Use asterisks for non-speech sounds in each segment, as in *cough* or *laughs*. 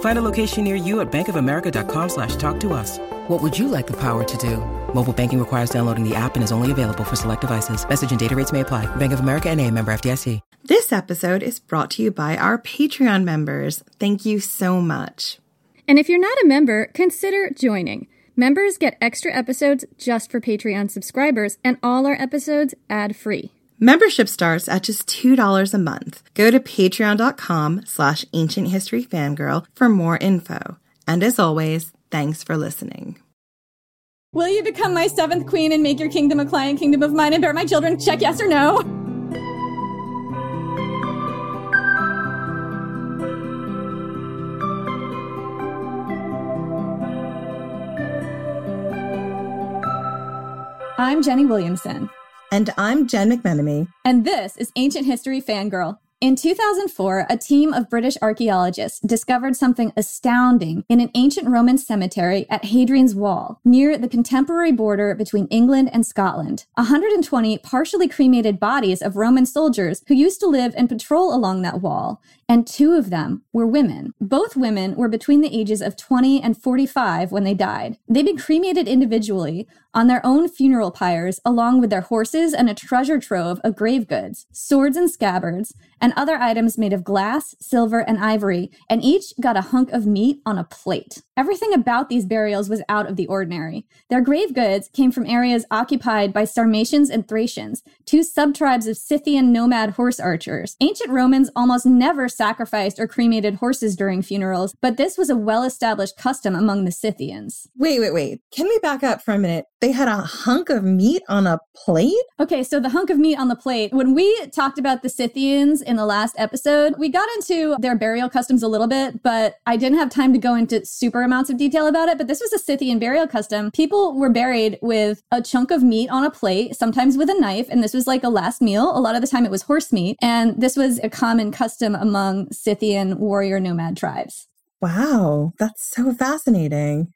Find a location near you at bankofamerica.com slash talk to us. What would you like the power to do? Mobile banking requires downloading the app and is only available for select devices. Message and data rates may apply. Bank of America and a member FDIC. This episode is brought to you by our Patreon members. Thank you so much. And if you're not a member, consider joining. Members get extra episodes just for Patreon subscribers and all our episodes ad-free. Membership starts at just $2 a month. Go to patreon.com slash ancient history fangirl for more info. And as always, thanks for listening. Will you become my seventh queen and make your kingdom a client kingdom of mine and bear my children? Check yes or no. I'm Jenny Williamson. And I'm Jen McMenemy. And this is Ancient History Fangirl. In 2004, a team of British archaeologists discovered something astounding in an ancient Roman cemetery at Hadrian's Wall, near the contemporary border between England and Scotland. 120 partially cremated bodies of Roman soldiers who used to live and patrol along that wall, and two of them were women. Both women were between the ages of 20 and 45 when they died. They'd been cremated individually on their own funeral pyres, along with their horses and a treasure trove of grave goods, swords and scabbards, and other items made of glass, silver, and ivory, and each got a hunk of meat on a plate. Everything about these burials was out of the ordinary. Their grave goods came from areas occupied by Sarmatians and Thracians, two subtribes of Scythian nomad horse archers. Ancient Romans almost never sacrificed or cremated horses during funerals, but this was a well established custom among the Scythians. Wait, wait, wait. Can we back up for a minute? They had a hunk of meat on a plate? Okay, so the hunk of meat on the plate. When we talked about the Scythians in the last episode, we got into their burial customs a little bit, but I didn't have time to go into super amounts of detail about it. But this was a Scythian burial custom. People were buried with a chunk of meat on a plate, sometimes with a knife, and this was like a last meal. A lot of the time it was horse meat, and this was a common custom among Scythian warrior nomad tribes. Wow, that's so fascinating.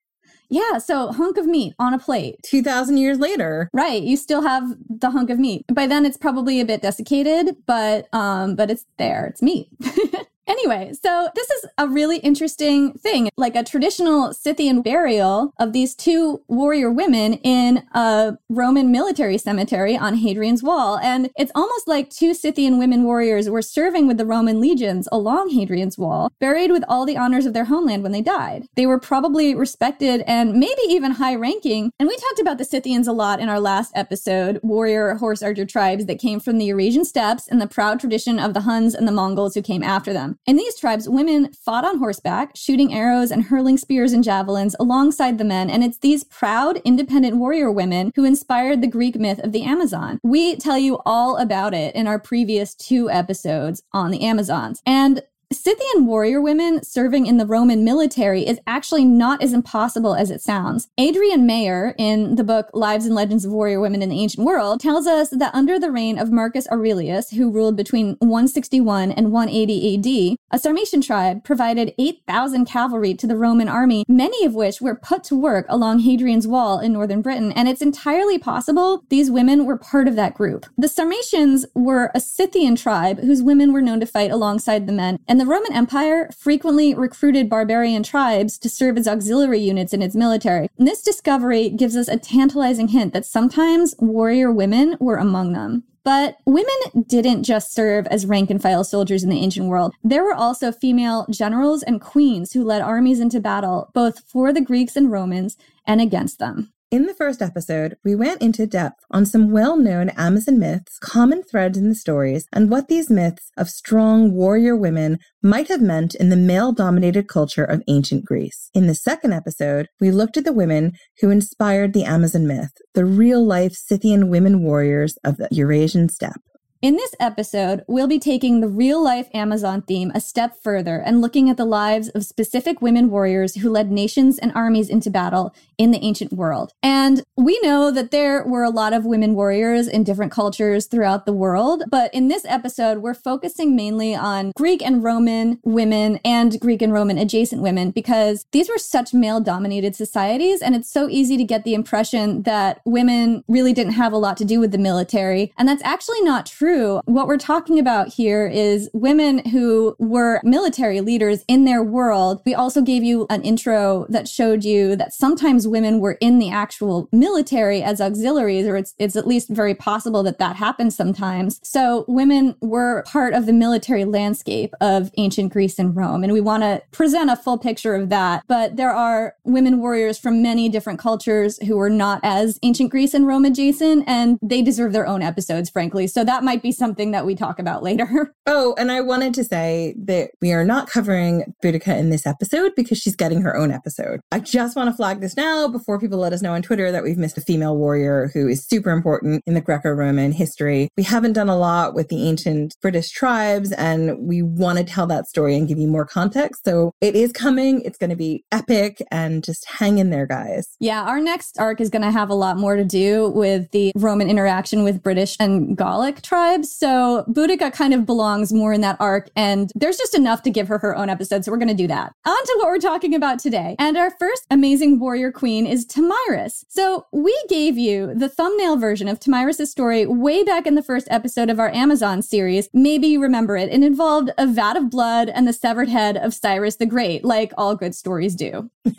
Yeah, so hunk of meat on a plate. 2,000 years later. Right, you still have the hunk of meat. By then it's probably a bit desiccated, but um but it's there. It's meat. *laughs* Anyway, so this is a really interesting thing, like a traditional Scythian burial of these two warrior women in a Roman military cemetery on Hadrian's Wall. And it's almost like two Scythian women warriors were serving with the Roman legions along Hadrian's Wall, buried with all the honors of their homeland when they died. They were probably respected and maybe even high ranking. And we talked about the Scythians a lot in our last episode, warrior horse archer tribes that came from the Eurasian steppes and the proud tradition of the Huns and the Mongols who came after them. In these tribes, women fought on horseback, shooting arrows and hurling spears and javelins alongside the men. And it's these proud, independent warrior women who inspired the Greek myth of the Amazon. We tell you all about it in our previous two episodes on the Amazons. And Scythian warrior women serving in the Roman military is actually not as impossible as it sounds. Adrienne Mayor, in the book Lives and Legends of Warrior Women in the Ancient World, tells us that under the reign of Marcus Aurelius, who ruled between 161 and 180 AD, a Sarmatian tribe provided 8,000 cavalry to the Roman army, many of which were put to work along Hadrian's Wall in northern Britain. And it's entirely possible these women were part of that group. The Sarmatians were a Scythian tribe whose women were known to fight alongside the men. And and the Roman Empire frequently recruited barbarian tribes to serve as auxiliary units in its military. And this discovery gives us a tantalizing hint that sometimes warrior women were among them. But women didn't just serve as rank and file soldiers in the ancient world. There were also female generals and queens who led armies into battle, both for the Greeks and Romans and against them. In the first episode, we went into depth on some well known Amazon myths, common threads in the stories, and what these myths of strong warrior women might have meant in the male dominated culture of ancient Greece. In the second episode, we looked at the women who inspired the Amazon myth, the real life Scythian women warriors of the Eurasian steppe. In this episode, we'll be taking the real life Amazon theme a step further and looking at the lives of specific women warriors who led nations and armies into battle in the ancient world. And we know that there were a lot of women warriors in different cultures throughout the world, but in this episode, we're focusing mainly on Greek and Roman women and Greek and Roman adjacent women because these were such male dominated societies, and it's so easy to get the impression that women really didn't have a lot to do with the military. And that's actually not true. What we're talking about here is women who were military leaders in their world. We also gave you an intro that showed you that sometimes women were in the actual military as auxiliaries, or it's, it's at least very possible that that happens sometimes. So women were part of the military landscape of ancient Greece and Rome. And we want to present a full picture of that. But there are women warriors from many different cultures who are not as ancient Greece and Rome adjacent, and they deserve their own episodes, frankly. So that might might be something that we talk about later. *laughs* Oh, and I wanted to say that we are not covering Boudica in this episode because she's getting her own episode. I just want to flag this now before people let us know on Twitter that we've missed a female warrior who is super important in the Greco Roman history. We haven't done a lot with the ancient British tribes, and we want to tell that story and give you more context. So it is coming. It's going to be epic and just hang in there, guys. Yeah, our next arc is going to have a lot more to do with the Roman interaction with British and Gallic tribes. So Boudica kind of belongs more in that arc, and there's just enough to give her her own episode. So we're going to do that. On to what we're talking about today. And our first amazing warrior queen is Tomyris. So we gave you the thumbnail version of Tomyris' story way back in the first episode of our Amazon series. Maybe you remember it. It involved a vat of blood and the severed head of Cyrus the Great, like all good stories do. *laughs*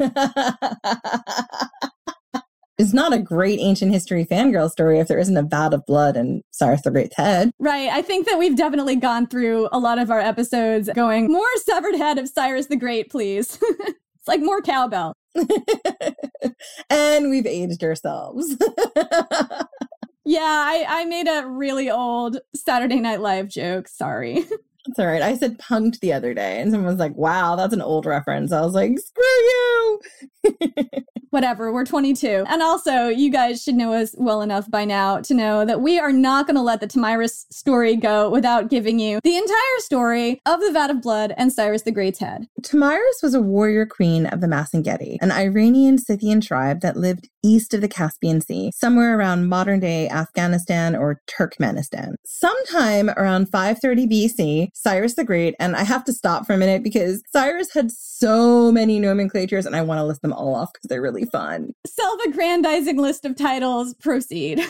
It's not a great ancient history fangirl story if there isn't a vat of blood and Cyrus the Great's head. Right. I think that we've definitely gone through a lot of our episodes going, more severed head of Cyrus the Great, please. *laughs* like more cowbell. *laughs* and we've aged ourselves. *laughs* yeah, I, I made a really old Saturday Night Live joke. Sorry. *laughs* It's all right. I said punked the other day, and someone was like, wow, that's an old reference. I was like, screw you. *laughs* Whatever, we're 22. And also, you guys should know us well enough by now to know that we are not going to let the Tomyris story go without giving you the entire story of the Vat of Blood and Cyrus the Great's head. Tomyris was a warrior queen of the Massagetae, an Iranian Scythian tribe that lived east of the Caspian Sea, somewhere around modern day Afghanistan or Turkmenistan. Sometime around 530 BC, Cyrus the Great, and I have to stop for a minute because Cyrus had so many nomenclatures and I want to list them all off because they're really fun. Self aggrandizing list of titles, proceed. *laughs*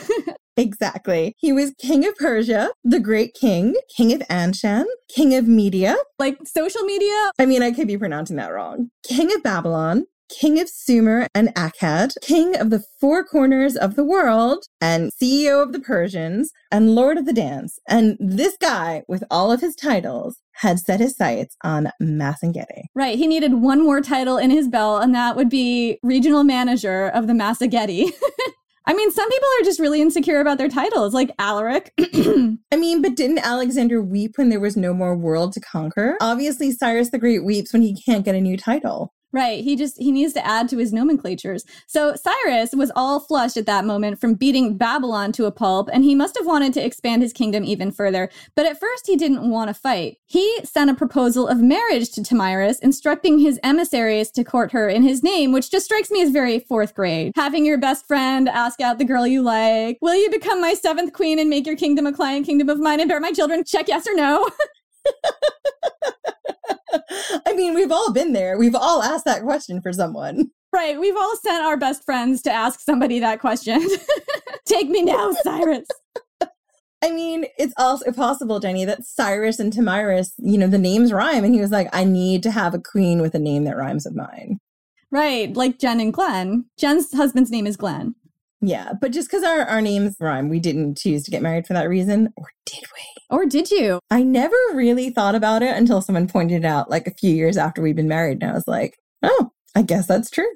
Exactly. He was king of Persia, the great king, king of Anshan, king of Media. Like social media? I mean, I could be pronouncing that wrong. King of Babylon, king of Sumer and Akkad, king of the four corners of the world, and CEO of the Persians, and lord of the dance. And this guy, with all of his titles, had set his sights on Massagetae. Right. He needed one more title in his belt, and that would be regional manager of the Massagetae. *laughs* I mean, some people are just really insecure about their titles, like Alaric. *clears throat* I mean, but didn't Alexander weep when there was no more world to conquer? Obviously, Cyrus the Great weeps when he can't get a new title. Right. He just he needs to add to his nomenclatures. So Cyrus was all flushed at that moment from beating Babylon to a pulp, and he must have wanted to expand his kingdom even further. But at first he didn't want to fight. He sent a proposal of marriage to Tomyris, instructing his emissaries to court her in his name, which just strikes me as very fourth grade. Having your best friend ask out the girl you like, will you become my seventh queen and make your kingdom a client kingdom of mine and bear my children? Check yes or no. *laughs* *laughs* I mean, we've all been there. We've all asked that question for someone. Right. We've all sent our best friends to ask somebody that question. *laughs* Take me now, Cyrus. *laughs* I mean, it's also possible, Jenny, that Cyrus and Tomyris, you know, the names rhyme. And he was like, I need to have a queen with a name that rhymes with mine. Right. Like Jen and Glenn. Jen's husband's name is Glenn. Yeah. But just because our, our names rhyme, we didn't choose to get married for that reason. Or did we? Or did you? I never really thought about it until someone pointed it out like a few years after we'd been married. And I was like, oh, I guess that's true.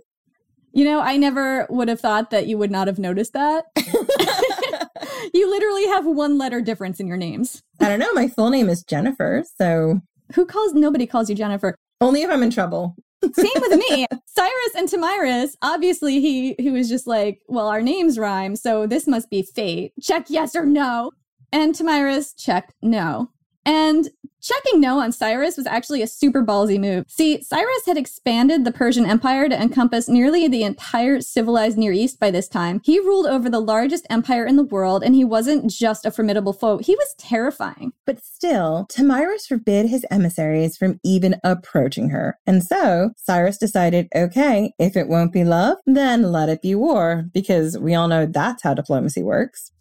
You know, I never would have thought that you would not have noticed that. *laughs* you literally have one letter difference in your names. I don't know. My full name is Jennifer. So who calls nobody calls you Jennifer? Only if I'm in trouble. Same with me. Cyrus and Tomyris, obviously he he was just like, well, our names rhyme, so this must be fate. Check yes or no. And Tomyris, check no. And Checking no on Cyrus was actually a super ballsy move. See, Cyrus had expanded the Persian Empire to encompass nearly the entire civilized Near East by this time. He ruled over the largest empire in the world, and he wasn't just a formidable foe, he was terrifying. But still, Tomyris forbid his emissaries from even approaching her. And so, Cyrus decided okay, if it won't be love, then let it be war, because we all know that's how diplomacy works. *laughs*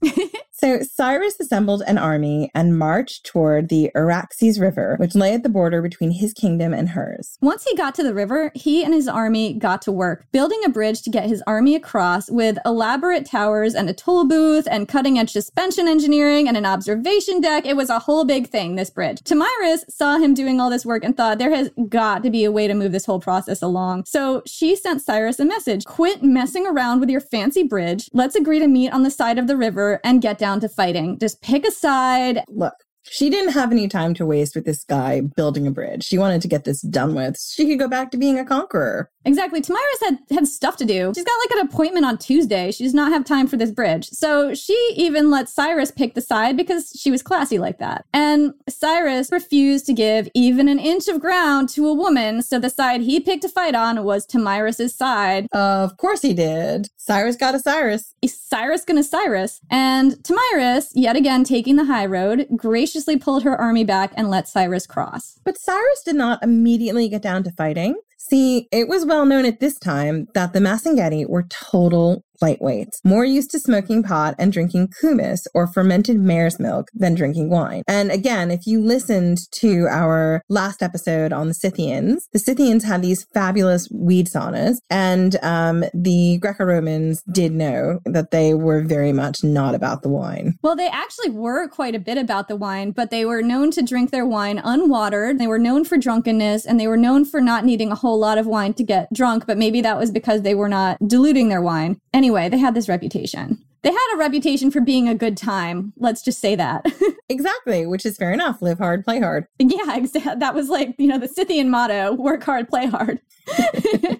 So Cyrus assembled an army and marched toward the Araxes River, which lay at the border between his kingdom and hers. Once he got to the river, he and his army got to work, building a bridge to get his army across with elaborate towers and a toll booth and cutting edge suspension engineering and an observation deck. It was a whole big thing, this bridge. Tomyris saw him doing all this work and thought there has got to be a way to move this whole process along. So she sent Cyrus a message quit messing around with your fancy bridge. Let's agree to meet on the side of the river and get down down to fighting. Just pick a side. Look, she didn't have any time to waste with this guy building a bridge. She wanted to get this done with. She could go back to being a conqueror. Exactly. Tomyris had, had stuff to do. She's got like an appointment on Tuesday. She does not have time for this bridge. So she even let Cyrus pick the side because she was classy like that. And Cyrus refused to give even an inch of ground to a woman. So the side he picked to fight on was Tomyris's side. Of course he did. Cyrus got a Cyrus. Cyrus gonna Cyrus. And Tomyris, yet again taking the high road, graciously pulled her army back and let Cyrus cross. But Cyrus did not immediately get down to fighting. See, it was well known at this time that the Massagetae were total lightweights, more used to smoking pot and drinking kumis or fermented mare's milk than drinking wine. And again, if you listened to our last episode on the Scythians, the Scythians had these fabulous weed saunas, and um, the Greco Romans did know that they were very much not about the wine. Well, they actually were quite a bit about the wine, but they were known to drink their wine unwatered. They were known for drunkenness, and they were known for not needing a whole lot of wine to get drunk, but maybe that was because they were not diluting their wine. Anyway, they had this reputation. They had a reputation for being a good time. Let's just say that. *laughs* exactly, which is fair enough. Live hard, play hard. Yeah, *laughs* exactly. That was like, you know, the Scythian motto work hard, play hard. *laughs*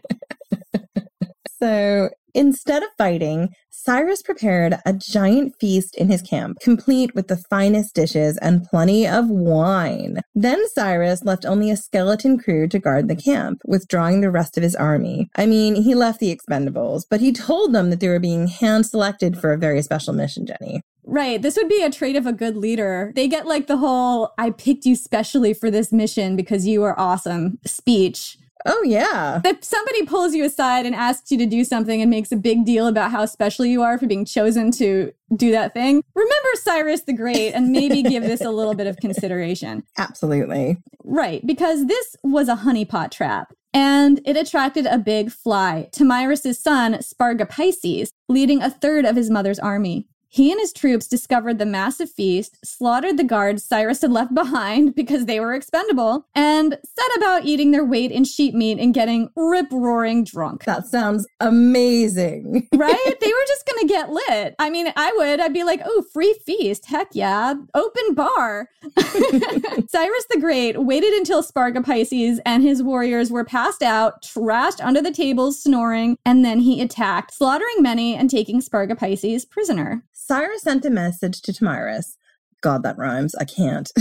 so instead of fighting, Cyrus prepared a giant feast in his camp, complete with the finest dishes and plenty of wine. Then Cyrus left only a skeleton crew to guard the camp, withdrawing the rest of his army. I mean, he left the expendables, but he told them that they were being hand selected for a very special mission, Jenny. Right. This would be a trait of a good leader. They get like the whole, I picked you specially for this mission because you are awesome speech. Oh, yeah. If somebody pulls you aside and asks you to do something and makes a big deal about how special you are for being chosen to do that thing, remember Cyrus the Great and maybe give this a little bit of consideration. *laughs* Absolutely. Right, because this was a honeypot trap. And it attracted a big fly, Tomyris' son, Spargapises, leading a third of his mother's army. He and his troops discovered the massive feast, slaughtered the guards Cyrus had left behind *laughs* because they were expendable, and set about eating their weight in sheep meat and getting rip roaring drunk. That sounds amazing. *laughs* right? They were just going to get lit. I mean, I would. I'd be like, oh, free feast. Heck yeah. Open bar. *laughs* Cyrus the Great waited until Spargapises and his warriors were passed out, trashed under the tables, snoring, and then he attacked, slaughtering many and taking Spargapises prisoner. Cyrus sent a message to Tomyris. God, that rhymes. I can't.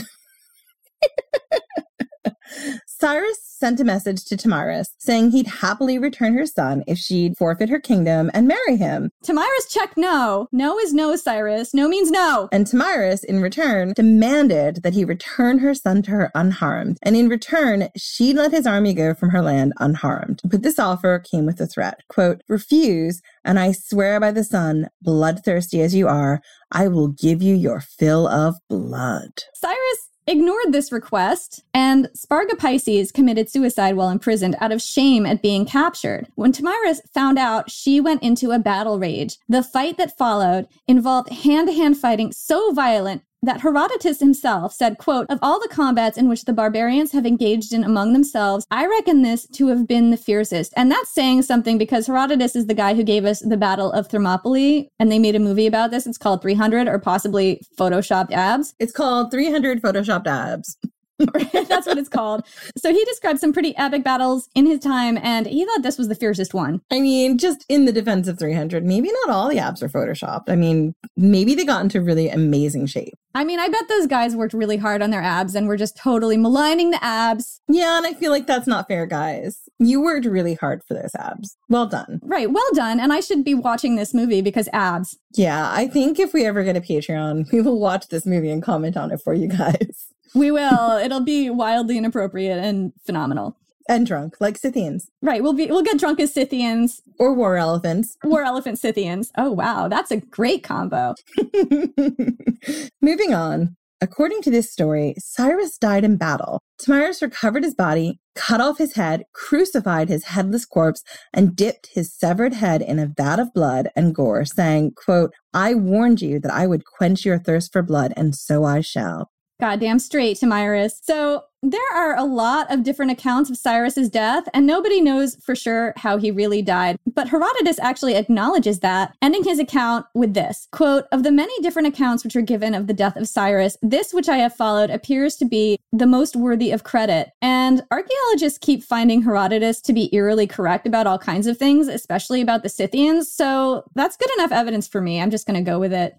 *laughs* Cyrus sent a message to Tomyris saying he'd happily return her son if she'd forfeit her kingdom and marry him. Tomyris checked no. No is no, Cyrus. No means no. And Tomyris, in return, demanded that he return her son to her unharmed. And in return, she'd let his army go from her land unharmed. But this offer came with a threat. Quote, refuse, and I swear by the sun, bloodthirsty as you are, I will give you your fill of blood. Cyrus ignored this request, and Spargapises committed suicide while imprisoned out of shame at being captured. When Tomyris found out, she went into a battle rage. The fight that followed involved hand to hand fighting so violent that Herodotus himself said, quote, of all the combats in which the barbarians have engaged in among themselves, I reckon this to have been the fiercest. And that's saying something because Herodotus is the guy who gave us the Battle of Thermopylae, and they made a movie about this. It's called 300 or possibly Photoshopped Abs. It's called 300 Photoshopped Abs. *laughs* That's what it's called. So he described some pretty epic battles in his time, and he thought this was the fiercest one. I mean, just in the defense of 300, maybe not all the abs are photoshopped. I mean, maybe they got into really amazing shape. I mean, I bet those guys worked really hard on their abs and were just totally maligning the abs. Yeah, and I feel like that's not fair, guys. You worked really hard for those abs. Well done. Right, well done. And I should be watching this movie because abs. Yeah, I think if we ever get a Patreon, we will watch this movie and comment on it for you guys. We will. It'll be wildly inappropriate and phenomenal. And drunk, like Scythians. Right. We'll be we'll get drunk as Scythians. Or war elephants. War elephant Scythians. Oh wow, that's a great combo. *laughs* Moving on. According to this story, Cyrus died in battle. Tomyris recovered his body, cut off his head, crucified his headless corpse, and dipped his severed head in a vat of blood and gore, saying, quote, I warned you that I would quench your thirst for blood, and so I shall goddamn straight to Tomyris. So there are a lot of different accounts of Cyrus's death, and nobody knows for sure how he really died. But Herodotus actually acknowledges that, ending his account with this quote, Of the many different accounts which are given of the death of Cyrus, this which I have followed appears to be the most worthy of credit. And archaeologists keep finding Herodotus to be eerily correct about all kinds of things, especially about the Scythians. So that's good enough evidence for me. I'm just going to go with it.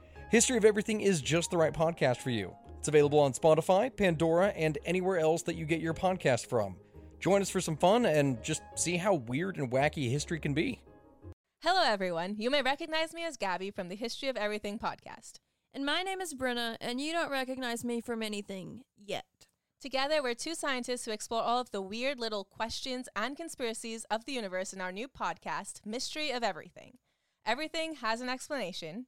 History of Everything is just the right podcast for you. It's available on Spotify, Pandora, and anywhere else that you get your podcast from. Join us for some fun and just see how weird and wacky history can be. Hello, everyone. You may recognize me as Gabby from the History of Everything podcast. And my name is Brenna, and you don't recognize me from anything yet. Together, we're two scientists who explore all of the weird little questions and conspiracies of the universe in our new podcast, Mystery of Everything. Everything has an explanation,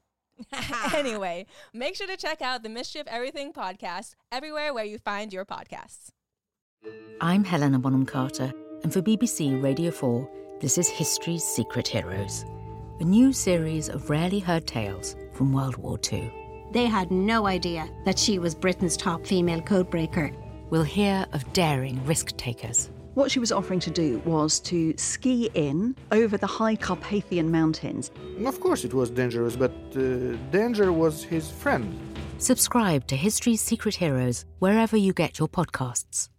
*laughs* *laughs* anyway, make sure to check out the Mystery of Everything podcast everywhere where you find your podcasts. I'm Helena Bonham Carter, and for BBC Radio 4, this is History's Secret Heroes, a new series of rarely heard tales from World War II. They had no idea that she was Britain's top female codebreaker. We'll hear of daring risk takers what she was offering to do was to ski in over the high Carpathian mountains. Of course, it was dangerous, but uh, danger was his friend. Subscribe to History's Secret Heroes wherever you get your podcasts.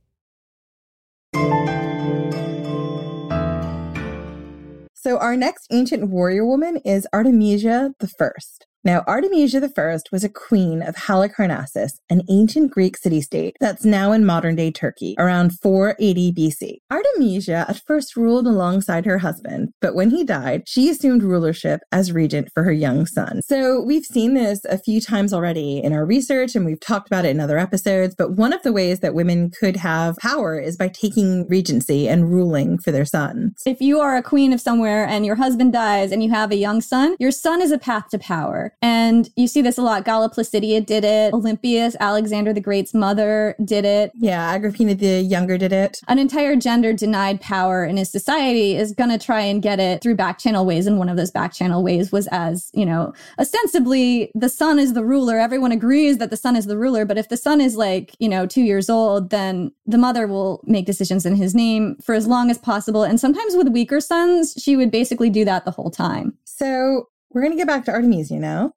So, our next ancient warrior woman is Artemisia the First. Now, Artemisia I was a queen of Halicarnassus, an ancient Greek city state that's now in modern day Turkey, around 480 BC. Artemisia at first ruled alongside her husband, but when he died, she assumed rulership as regent for her young son. So, we've seen this a few times already in our research, and we've talked about it in other episodes. But one of the ways that women could have power is by taking regency and ruling for their sons. If you are a queen of somewhere and your husband dies and you have a young son, your son is a path to power. And you see this a lot. Galla Placidia did it. Olympias, Alexander the Great's mother, did it. Yeah, Agrippina the Younger did it. An entire gender denied power in his society is going to try and get it through back channel ways. And one of those back channel ways was as, you know, ostensibly the son is the ruler. Everyone agrees that the son is the ruler. But if the son is like, you know, two years old, then the mother will make decisions in his name for as long as possible. And sometimes with weaker sons, she would basically do that the whole time. So we're going to get back to Artemisia now.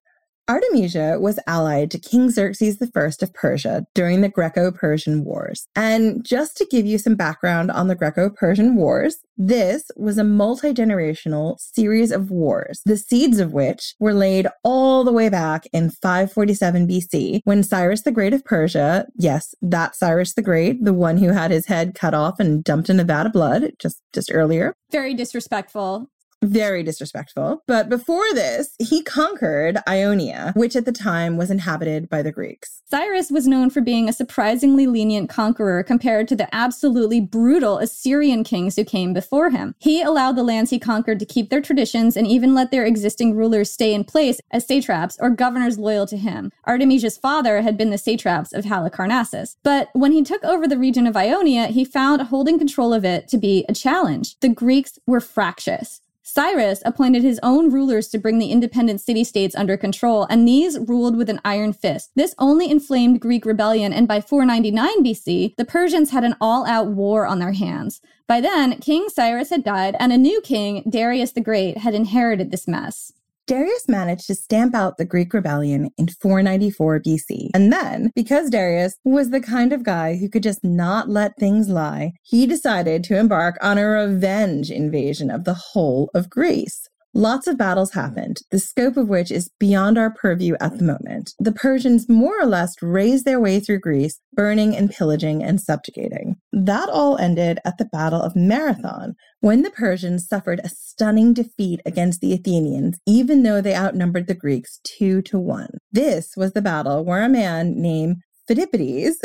Artemisia was allied to King Xerxes I of Persia during the Greco Persian Wars. And just to give you some background on the Greco Persian Wars, this was a multi generational series of wars, the seeds of which were laid all the way back in 547 BC when Cyrus the Great of Persia, yes, that Cyrus the Great, the one who had his head cut off and dumped in a vat of blood just, just earlier. Very disrespectful. Very disrespectful. But before this, he conquered Ionia, which at the time was inhabited by the Greeks. Cyrus was known for being a surprisingly lenient conqueror compared to the absolutely brutal Assyrian kings who came before him. He allowed the lands he conquered to keep their traditions and even let their existing rulers stay in place as satraps or governors loyal to him. Artemisia's father had been the satraps of Halicarnassus. But when he took over the region of Ionia, he found holding control of it to be a challenge. The Greeks were fractious. Cyrus appointed his own rulers to bring the independent city states under control, and these ruled with an iron fist. This only inflamed Greek rebellion, and by 499 BC, the Persians had an all out war on their hands. By then, King Cyrus had died, and a new king, Darius the Great, had inherited this mess. Darius managed to stamp out the Greek rebellion in 494 BC. And then, because Darius was the kind of guy who could just not let things lie, he decided to embark on a revenge invasion of the whole of Greece. Lots of battles happened, the scope of which is beyond our purview at the moment. The Persians more or less razed their way through Greece, burning and pillaging and subjugating. That all ended at the Battle of Marathon, when the Persians suffered a stunning defeat against the Athenians, even though they outnumbered the Greeks two to one. This was the battle where a man named Phidippides,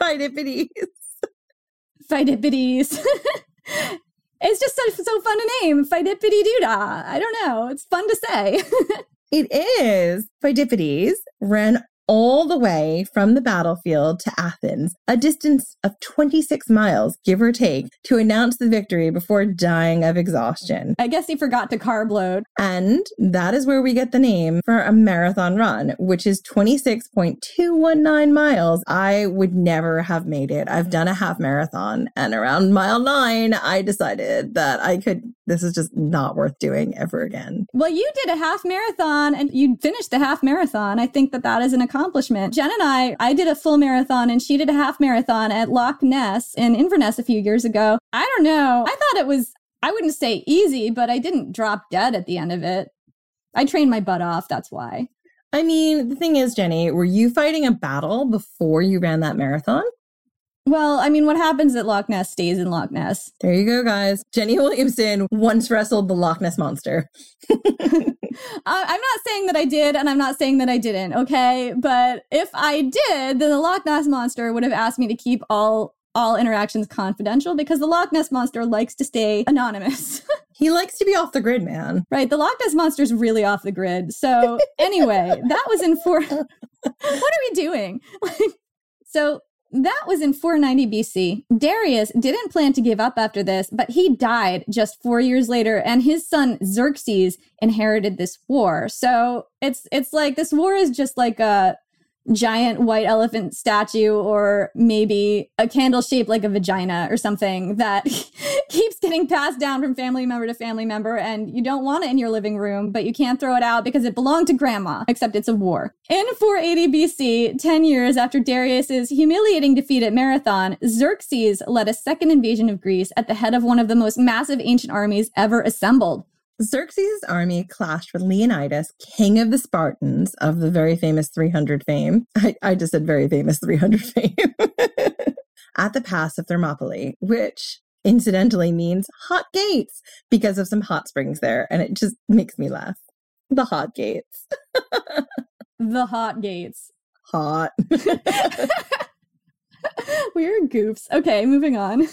*laughs* Phidippides, Phidippides. *laughs* It's just so, fun to name. Fidippity doodah. I don't know. It's fun to say. *laughs* it is. Phidippides ran all the way from the battlefield to Athens, a distance of 26 miles, give or take, to announce the victory before dying of exhaustion. I guess he forgot to carb load. And that is where we get the name for a marathon run, which is 26.219 miles. I would never have made it. I've done a half marathon, and around mile nine, I decided that I could, this is just not worth doing ever again. Well, you did a half marathon and you finished the half marathon. I think that that is an accomplishment. Jen and I, I did a full marathon and she did a half marathon at Loch Ness in Inverness a few years ago. I don't know. I thought it was, I wouldn't say easy, but I didn't drop dead at the end of it. I trained my butt off. That's why. I mean, the thing is, Jenny, were you fighting a battle before you ran that marathon? Well, I mean, what happens at Loch Ness stays in Loch Ness. There you go, guys. Jenny Williamson once wrestled the Loch Ness monster. *laughs* Uh, I'm not saying that I did, and I'm not saying that I didn't, okay? But if I did, then the Loch Ness monster would have asked me to keep all all interactions confidential because the Loch Ness monster likes to stay anonymous. *laughs* he likes to be off the grid, man. Right. The Loch Ness monster's really off the grid. So anyway, that was in four. *laughs* what are we doing? so that was in 490 BC. Darius didn't plan to give up after this, but he died just 4 years later and his son Xerxes inherited this war. So it's it's like this war is just like a giant white elephant statue or maybe a candle shaped like a vagina or something that *laughs* keeps getting passed down from family member to family member and you don't want it in your living room but you can't throw it out because it belonged to grandma except it's a war. In 480 bc 10 years after darius's humiliating defeat at marathon xerxes led a second invasion of greece at the head of one of the most massive ancient armies ever assembled Xerxes' army clashed with Leonidas, king of the Spartans, of the very famous 300 fame. I, I just said very famous 300 *laughs* fame. at the pass of Thermopylae, which incidentally means hot gates because of some hot springs there. And it just makes me laugh. The hot gates. *laughs* the hot gates. Hot. *laughs* We're goofs. Okay, moving on.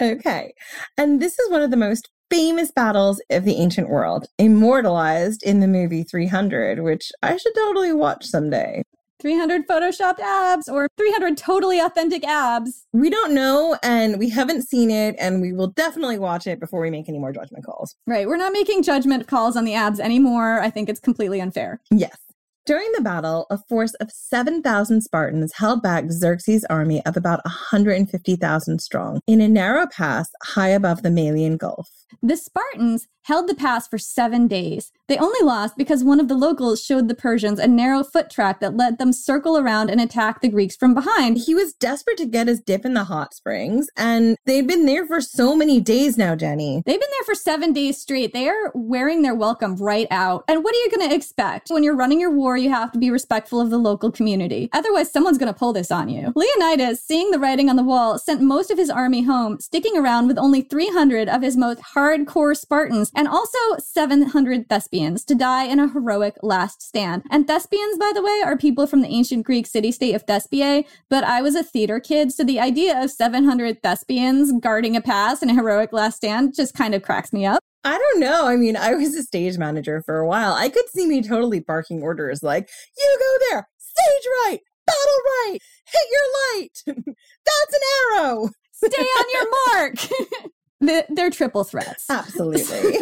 Okay. And this is one of the most famous battles of the ancient world, immortalized in the movie 300, which I should totally watch someday. 300 photoshopped abs or 300 totally authentic abs. We don't know and we haven't seen it and we will definitely watch it before we make any more judgment calls. Right. We're not making judgment calls on the abs anymore. I think it's completely unfair. Yes. During the battle, a force of 7,000 Spartans held back Xerxes' army of about 150,000 strong in a narrow pass high above the Malian Gulf. The Spartans held the pass for seven days. They only lost because one of the locals showed the Persians a narrow foot track that let them circle around and attack the Greeks from behind. He was desperate to get his dip in the hot springs, and they've been there for so many days now, Jenny. They've been there for seven days straight. They are wearing their welcome right out. And what are you going to expect? When you're running your war, you have to be respectful of the local community. Otherwise, someone's going to pull this on you. Leonidas, seeing the writing on the wall, sent most of his army home, sticking around with only 300 of his most hardcore Spartans and also 700 Thespians to die in a heroic last stand. And Thespians, by the way, are people from the ancient Greek city state of Thespiae, but I was a theater kid, so the idea of 700 Thespians guarding a pass in a heroic last stand just kind of cracks me up. I don't know. I mean, I was a stage manager for a while. I could see me totally barking orders like, you go there, stage right, battle right, hit your light. *laughs* That's an arrow. Stay on your *laughs* mark. *laughs* They're triple threats. Absolutely.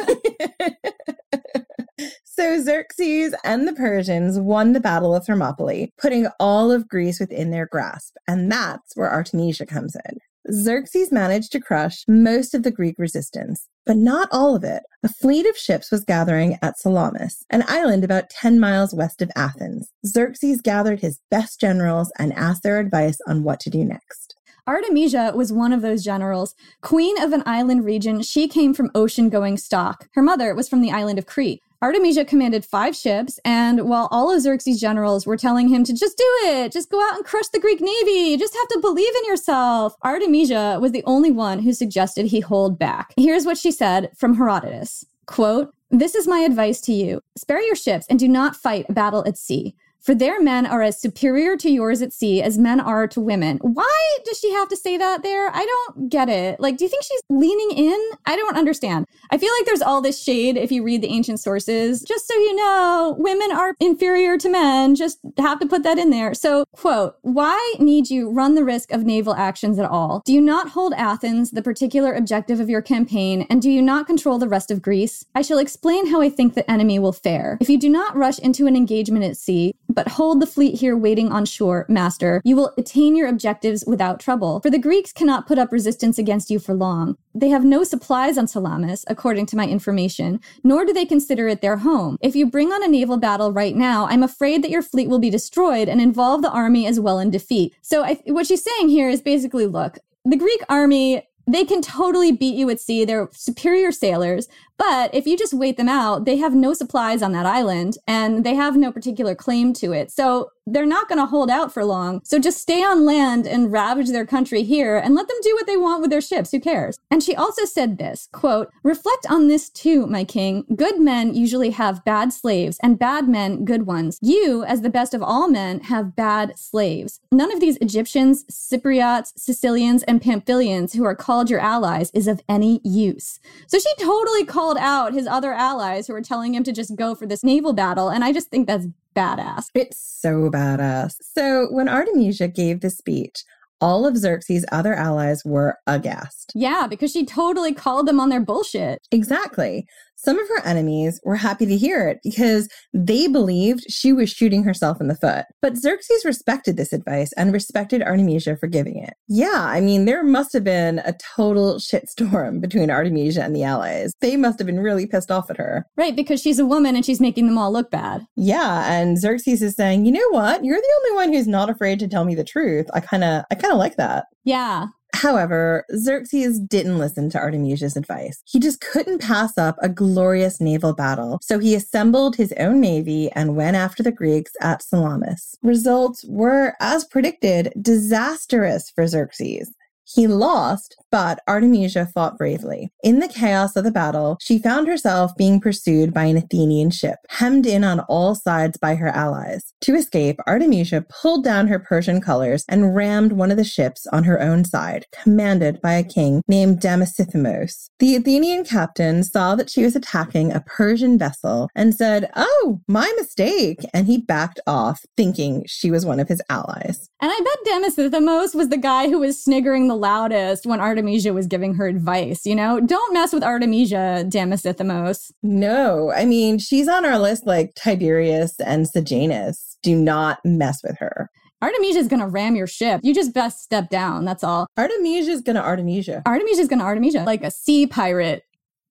so Xerxes and the Persians won the Battle of Thermopylae, putting all of Greece within their grasp. And that's where Artemisia comes in. Xerxes managed to crush most of the Greek resistance, but not all of it. A fleet of ships was gathering at Salamis, an island about 10 miles west of Athens. Xerxes gathered his best generals and asked their advice on what to do next. Artemisia was one of those generals. Queen of an island region, she came from ocean going stock. Her mother was from the island of Crete. Artemisia commanded five ships, and while all of Xerxes' generals were telling him to just do it, just go out and crush the Greek navy, you just have to believe in yourself, Artemisia was the only one who suggested he hold back. Here's what she said from Herodotus. Quote, this is my advice to you. Spare your ships and do not fight a battle at sea. For their men are as superior to yours at sea as men are to women. Why does she have to say that there? I don't get it. Like, do you think she's leaning in? I don't understand. I feel like there's all this shade if you read the ancient sources. Just so you know, women are inferior to men. Just have to put that in there. So, quote, why need you run the risk of naval actions at all? Do you not hold Athens, the particular objective of your campaign, and do you not control the rest of Greece? I shall explain how I think the enemy will fare. If you do not rush into an engagement at sea, but hold the fleet here waiting on shore, master. You will attain your objectives without trouble. For the Greeks cannot put up resistance against you for long. They have no supplies on Salamis, according to my information, nor do they consider it their home. If you bring on a naval battle right now, I'm afraid that your fleet will be destroyed and involve the army as well in defeat. So I, what she's saying here is basically, look, the Greek army they can totally beat you at sea. They're superior sailors. But if you just wait them out, they have no supplies on that island and they have no particular claim to it. So they're not going to hold out for long. So just stay on land and ravage their country here and let them do what they want with their ships. Who cares? And she also said this quote, reflect on this too, my king. Good men usually have bad slaves and bad men good ones. You, as the best of all men, have bad slaves. None of these Egyptians, Cypriots, Sicilians, and Pamphylians who are called your allies is of any use. So she totally called called out his other allies who were telling him to just go for this naval battle. And I just think that's badass. It's so badass. So when Artemisia gave the speech, all of Xerxes' other allies were aghast. Yeah, because she totally called them on their bullshit. Exactly. Some of her enemies were happy to hear it because they believed she was shooting herself in the foot. But Xerxes respected this advice and respected Artemisia for giving it. Yeah, I mean, there must have been a total *laughs* shitstorm between Artemisia and the allies. They must have been really pissed off at her. Right, because she's a woman and she's making them all look bad. Yeah, and Xerxes is saying, you know what? You're the only one who's not afraid to tell me the truth. I kind of, I kind of like that. Yeah. However, Xerxes didn't listen to Artemisia's advice. He just couldn't pass up a glorious naval battle, so he assembled his own navy and went after the Greeks at Salamis. Results were, as predicted, disastrous for Xerxes. He lost, but Artemisia fought bravely. In the chaos of the battle, she found herself being pursued by an Athenian ship, hemmed in on all sides by her allies. To escape, Artemisia pulled down her Persian colors and rammed one of the ships on her own side, commanded by a king named Damasithymos. The Athenian captain saw that she was attacking a Persian vessel and said, Oh, my mistake. And he backed off, thinking she was one of his allies. And I bet Damasithymos was the guy who was sniggering the the loudest when Artemisia was giving her advice. You know, don't mess with Artemisia, Damasithymos. No, I mean, she's on our list like Tiberius and Sejanus. Do not mess with her. Artemisia is going to ram your ship. You just best step down. That's all. Artemisia is going to Artemisia. Artemisia is going to Artemisia, like a sea pirate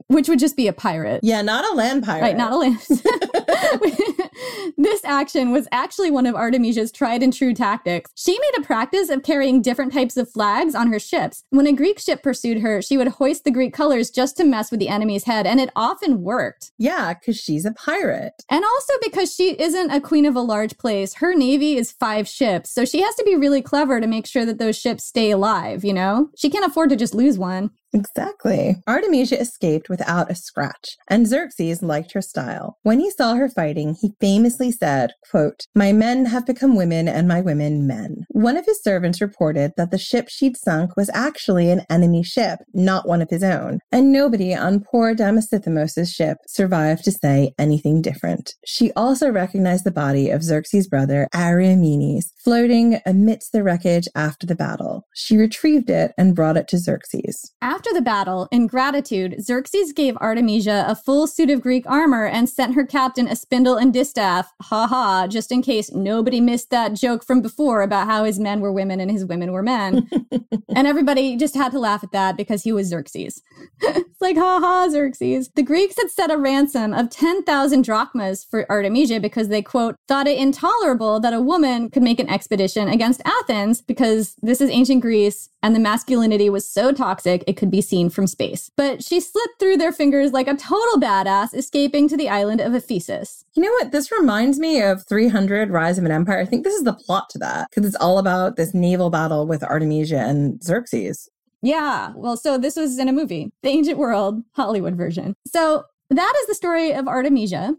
which would just be a pirate. Yeah, not a land pirate. Right, not a land. *laughs* *laughs* this action was actually one of Artemisia's tried and true tactics. She made a practice of carrying different types of flags on her ships. When a Greek ship pursued her, she would hoist the Greek colors just to mess with the enemy's head, and it often worked. Yeah, because she's a pirate. And also because she isn't a queen of a large place, her navy is five ships, so she has to be really clever to make sure that those ships stay alive, you know? She can't afford to just lose one. Exactly. Artemisia escaped without a scratch, and Xerxes liked her style. When he saw her fighting, he famously said, quote, My men have become women and my women men. One of his servants reported that the ship she'd sunk was actually an enemy ship, not one of his own, and nobody on poor Damasithymos' ship survived to say anything different. She also recognized the body of Xerxes' brother, Ariamenes, floating amidst the wreckage after the battle. She retrieved it and brought it to Xerxes. After the battle, in gratitude, Xerxes gave Artemisia a full suit of Greek armor and sent her captain a spindle and distaff, ha ha, just in case nobody missed that joke from before about how his men were women and his women were men. *laughs* and everybody just had to laugh at that because he was Xerxes. *laughs* it's like, ha ha, Xerxes. The Greeks had set a ransom of 10,000 drachmas for Artemisia because they, quote, thought it intolerable that a woman could make an expedition against Athens because this is ancient Greece and the masculinity was so toxic it could be seen from space. But she slipped through their fingers like a total badass, escaping to the island of Ephesus. You know what? This reminds me of 300 Rise of an Empire. I think this is the plot to that because it's all about this naval battle with Artemisia and Xerxes. Yeah. Well, so this was in a movie, the ancient world Hollywood version. So that is the story of Artemisia.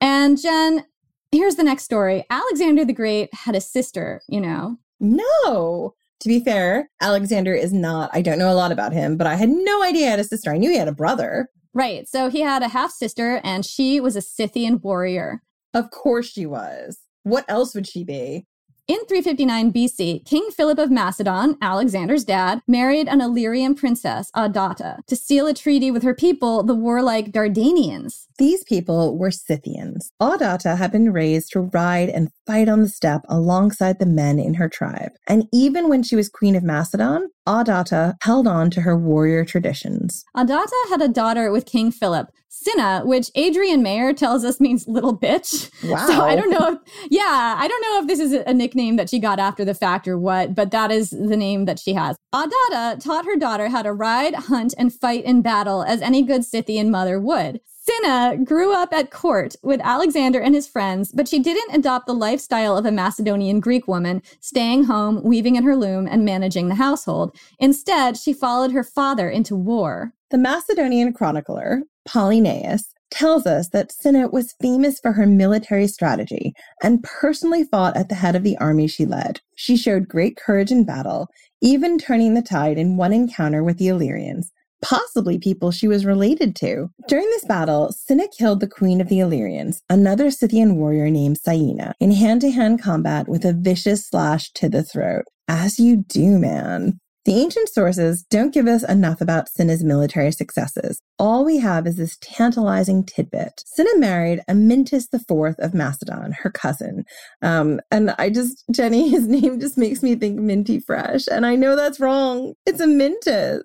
And Jen, here's the next story Alexander the Great had a sister, you know. No. To be fair, Alexander is not, I don't know a lot about him, but I had no idea he had a sister. I knew he had a brother. Right. So he had a half sister, and she was a Scythian warrior. Of course she was. What else would she be? In 359 BC, King Philip of Macedon, Alexander's dad, married an Illyrian princess, Adata, to seal a treaty with her people, the warlike Dardanians. These people were Scythians. Adata had been raised to ride and fight on the steppe alongside the men in her tribe. And even when she was queen of Macedon, Adata held on to her warrior traditions. Adata had a daughter with King Philip, Cinna, which Adrienne Mayor tells us means little bitch. Wow. *laughs* So I don't know if, yeah, I don't know if this is a nickname that she got after the fact or what, but that is the name that she has. Adata taught her daughter how to ride, hunt, and fight in battle as any good Scythian mother would. Cinna grew up at court with Alexander and his friends, but she didn't adopt the lifestyle of a Macedonian Greek woman, staying home, weaving in her loom, and managing the household. Instead, she followed her father into war. The Macedonian chronicler, Polyaenus, tells us that Cinna was famous for her military strategy and personally fought at the head of the army she led. She showed great courage in battle, even turning the tide in one encounter with the Illyrians, possibly people she was related to. During this battle, Cinna killed the queen of the Illyrians, another Scythian warrior named Saina, in hand to hand combat with a vicious slash to the throat. As you do, man. The ancient sources don't give us enough about Cinna's military successes. All we have is this tantalizing tidbit. Cinna married Amyntas IV of Macedon, her cousin. Um, and I just, Jenny, *laughs* his name just makes me think minty fresh. And I know that's wrong. It's Amyntas.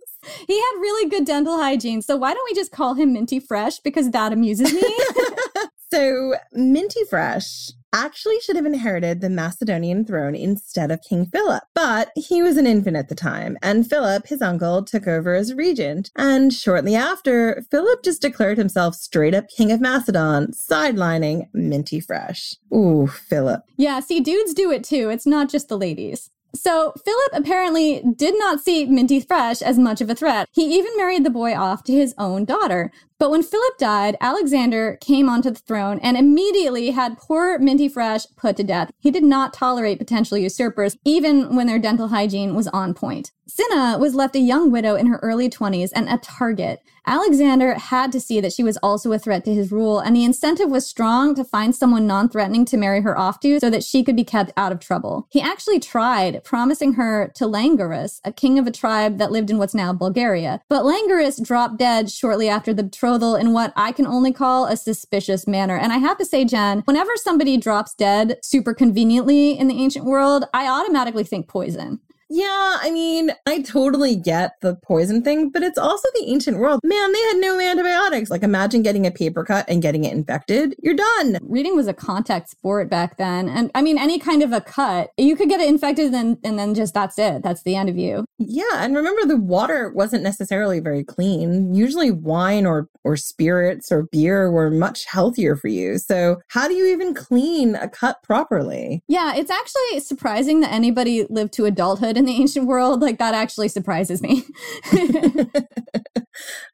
He had really good dental hygiene. So why don't we just call him Minty Fresh? Because that amuses me. *laughs* so, Minty Fresh actually should have inherited the Macedonian throne instead of King Philip. But he was an infant at the time, and Philip, his uncle, took over as regent. And shortly after, Philip just declared himself straight up King of Macedon, sidelining Minty Fresh. Ooh, Philip. Yeah, see, dudes do it too. It's not just the ladies. So, Philip apparently did not see Minty Fresh as much of a threat. He even married the boy off to his own daughter. But when Philip died, Alexander came onto the throne and immediately had poor Minty Fresh put to death. He did not tolerate potential usurpers, even when their dental hygiene was on point. Cinna was left a young widow in her early 20s and a target. Alexander had to see that she was also a threat to his rule, and the incentive was strong to find someone non threatening to marry her off to so that she could be kept out of trouble. He actually tried, promising her to Langarus, a king of a tribe that lived in what's now Bulgaria. But Langarus dropped dead shortly after the betrothal in what I can only call a suspicious manner. And I have to say, Jen, whenever somebody drops dead super conveniently in the ancient world, I automatically think poison. Yeah, I mean, I totally get the poison thing, but it's also the ancient world. Man, they had no antibiotics. Like, imagine getting a paper cut and getting it infected. You're done. Reading was a contact sport back then. And I mean, any kind of a cut, you could get it infected and, and then just that's it. That's the end of you. Yeah. And remember, the water wasn't necessarily very clean. Usually, wine or, or spirits or beer were much healthier for you. So, how do you even clean a cut properly? Yeah, it's actually surprising that anybody lived to adulthood in the ancient world. Like that actually surprises me. *laughs* well,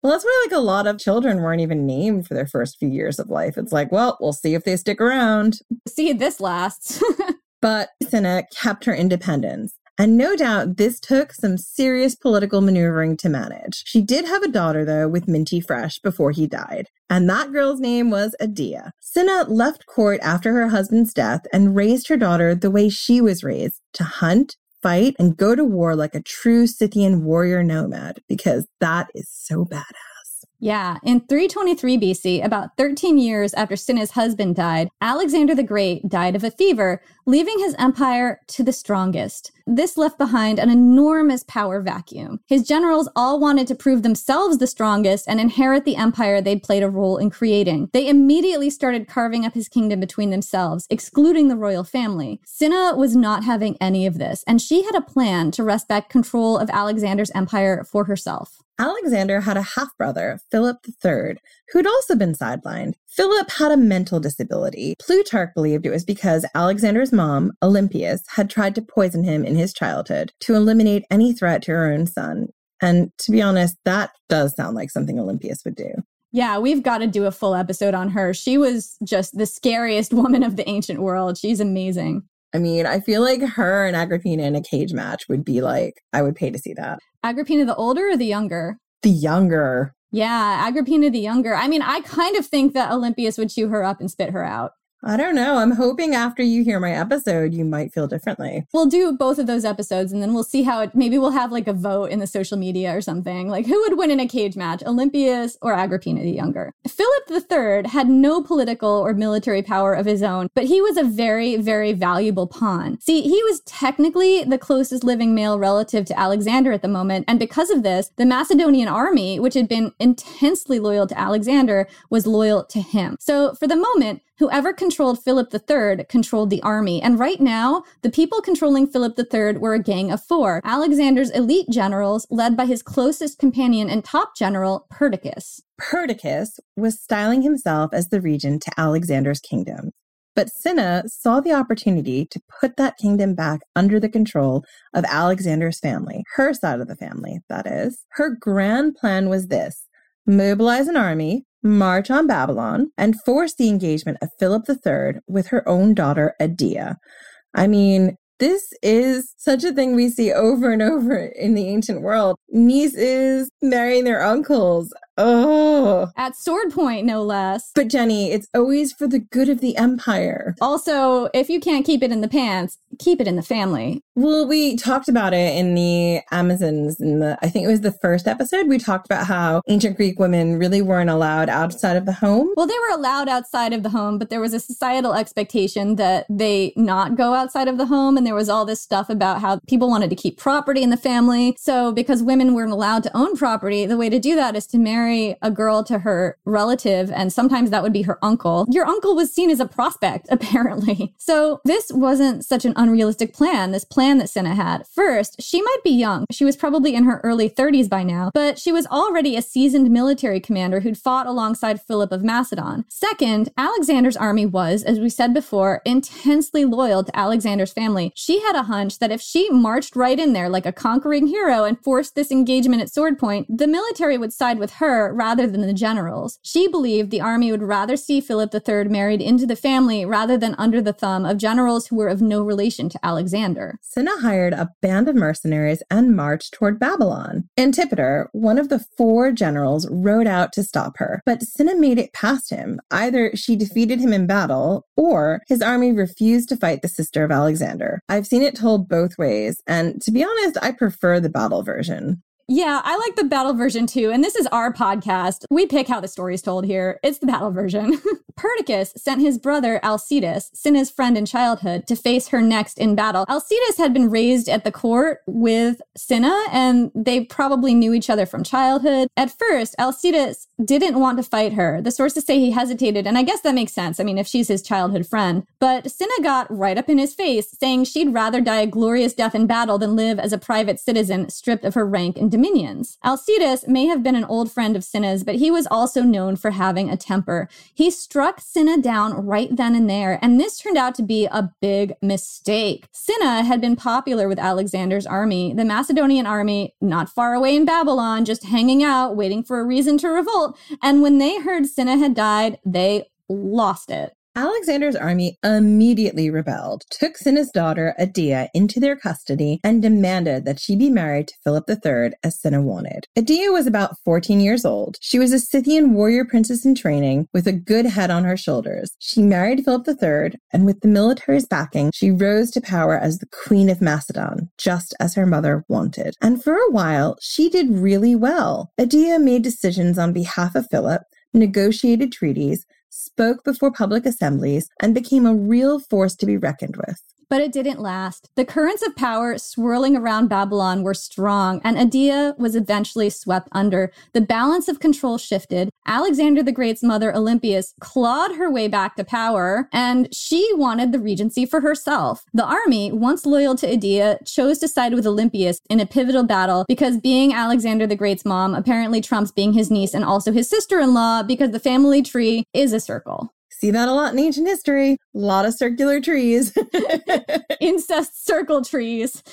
that's why like a lot of children weren't even named for their first few years of life. It's like, well, we'll see if they stick around. See, this lasts. *laughs* but Cinna kept her independence. And no doubt this took some serious political maneuvering to manage. She did have a daughter, though, with Minty Fresh before he died. And that girl's name was Adia. Cinna left court after her husband's death and raised her daughter the way she was raised to hunt, fight and go to war like a true Scythian warrior nomad because that is so badass. Yeah, in 323 BC, about 13 years after Cinna's husband died, Alexander the Great died of a fever, leaving his empire to the strongest. This left behind an enormous power vacuum. His generals all wanted to prove themselves the strongest and inherit the empire they'd played a role in creating. They immediately started carving up his kingdom between themselves, excluding the royal family. Cinna was not having any of this, and she had a plan to wrest back control of Alexander's empire for herself. Alexander had a half brother, Philip III, who'd also been sidelined. Philip had a mental disability. Plutarch believed it was because Alexander's mom, Olympias, had tried to poison him in his childhood to eliminate any threat to her own son. And to be honest, that does sound like something Olympias would do. Yeah, we've got to do a full episode on her. She was just the scariest *laughs* woman of the ancient world. She's amazing. I mean, I feel like her and Agrippina in a cage match would be like, I would pay to see that. Agrippina the older or the younger? The younger. Yeah, Agrippina the younger. I mean, I kind of think that Olympias would chew her up and spit her out. I don't know. I'm hoping after you hear my episode, you might feel differently. We'll do both of those episodes and then we'll see how it maybe we'll have like a vote in the social media or something. Like who would win in a cage match, Olympias or Agrippina the Younger? Philip III had no political or military power of his own, but he was a very, very valuable pawn. See, he was technically the closest living male relative to Alexander at the moment. And because of this, the Macedonian army, which had been intensely loyal to Alexander, was loyal to him. So for the moment, Whoever controlled Philip III controlled the army. And right now, the people controlling Philip III were a gang of four Alexander's elite generals, led by his closest companion and top general, Perdiccas. Perdiccas was styling himself as the regent to Alexander's kingdom. But Cinna saw the opportunity to put that kingdom back under the control of Alexander's family, her side of the family, that is. Her grand plan was this mobilize an army, march on Babylon, and force the engagement of Philip III with her own daughter, Adia. I mean, this is such a thing we see over and over in the ancient world. Nieces marrying their uncles. Oh. At sword point, no less. But Jenny, it's always for the good of the empire. Also, if you can't keep it in the pants, keep it in the family. Well, we talked about it in the Amazons in the I think it was the first episode. We talked about how ancient Greek women really weren't allowed outside of the home. Well, they were allowed outside of the home, but there was a societal expectation that they not go outside of the home. And there was all this stuff about how people wanted to keep property in the family. So because women weren't allowed to own property, the way to do that is to marry marry a girl to her relative, and sometimes that would be her uncle, your uncle was seen as a prospect, *laughs* apparently. So this wasn't such an unrealistic plan, this plan that Cinna had. First, she might be young. She was probably in her early 30s by now, but she was already a seasoned military commander who'd fought alongside Philip of Macedon. Second, Alexander's army was, as we said before, intensely loyal to Alexander's family. She had a hunch that if she marched right in there like a conquering hero and forced this engagement at sword point, the military would side with her rather than the generals. She believed the army would rather see Philip III married into the family rather than under the thumb of generals who were of no relation to Alexander. Cinna hired a band of mercenaries and marched toward Babylon. Antipater, one of the four generals, rode out to stop her, but Cinna made it past him. Either she defeated him in battle, or his army refused to fight the sister of Alexander. I've seen it told both ways, and to be honest, I prefer the battle version. Yeah, I like the battle version too. And this is our podcast. We pick how the story is told here. It's the battle version. *laughs* Perdiccas sent his brother Alcetas, Cinna's friend in childhood, to face her next in battle. Alcetas had been raised at the court with Cinna, and they probably knew each other from childhood. At first, Alcetas didn't want to fight her. The sources say he hesitated, and I guess that makes sense. I mean, if she's his childhood friend. But Cinna got right up in his face, saying she'd rather die a glorious death in battle than live as a private citizen stripped of her rank and dominions. Alcetas may have been an old friend of Cinna's, but he was also known for having a temper. He struck Cinna down right then and there, and this turned out to be a big mistake. Cinna had been popular with Alexander's army, the Macedonian army, not far away in Babylon, just hanging out, waiting for a reason to revolt. And when they heard Cinna had died, they lost it. Alexander's army immediately rebelled, took Cinna's daughter, Adia, into their custody, and demanded that she be married to Philip III as Cinna wanted. Adia was about 14 years old. She was a Scythian warrior princess in training with a good head on her shoulders. She married Philip III, and with the military's backing, she rose to power as the Queen of Macedon, just as her mother wanted. And for a while, she did really well. Adia made decisions on behalf of Philip, negotiated treaties, spoke before public assemblies, and became a real force to be reckoned with. But it didn't last. The currents of power swirling around Babylon were strong, and Adia was eventually swept under. The balance of control shifted. Alexander the Great's mother, Olympias, clawed her way back to power, and she wanted the regency for herself. The army, once loyal to Adia, chose to side with Olympias in a pivotal battle because being Alexander the Great's mom apparently trumps being his niece and also his sister in law because the family tree is a circle. See that a lot in ancient history. A lot of circular trees. *laughs* Incest circle trees.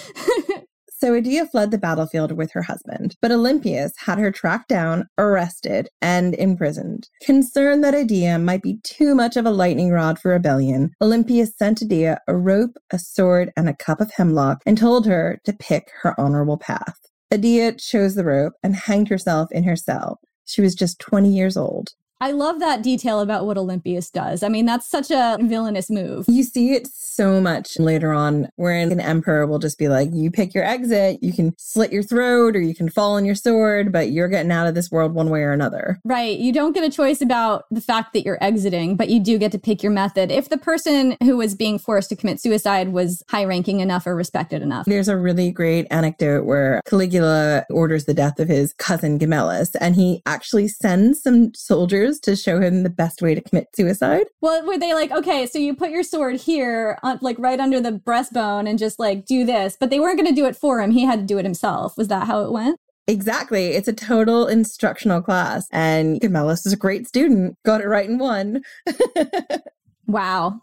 *laughs* so Adia fled the battlefield with her husband, but Olympias had her tracked down, arrested, and imprisoned. Concerned that Adia might be too much of a lightning rod for rebellion, Olympias sent Adia a rope, a sword, and a cup of hemlock and told her to pick her honorable path. Adia chose the rope and hanged herself in her cell. She was just 20 years old. I love that detail about what Olympias does. I mean, that's such a villainous move. You see it so much later on, wherein an emperor will just be like, you pick your exit, you can slit your throat or you can fall on your sword, but you're getting out of this world one way or another. Right. You don't get a choice about the fact that you're exiting, but you do get to pick your method. If the person who was being forced to commit suicide was high ranking enough or respected enough. There's a really great anecdote where Caligula orders the death of his cousin Gemellus, and he actually sends some soldiers to show him the best way to commit suicide. Well, were they like, okay, so you put your sword here, on, like right under the breastbone, and just like do this, but they weren't going to do it for him. He had to do it himself. Was that how it went? Exactly. It's a total instructional class. And Gemellus is a great student, got it right in one. *laughs* wow.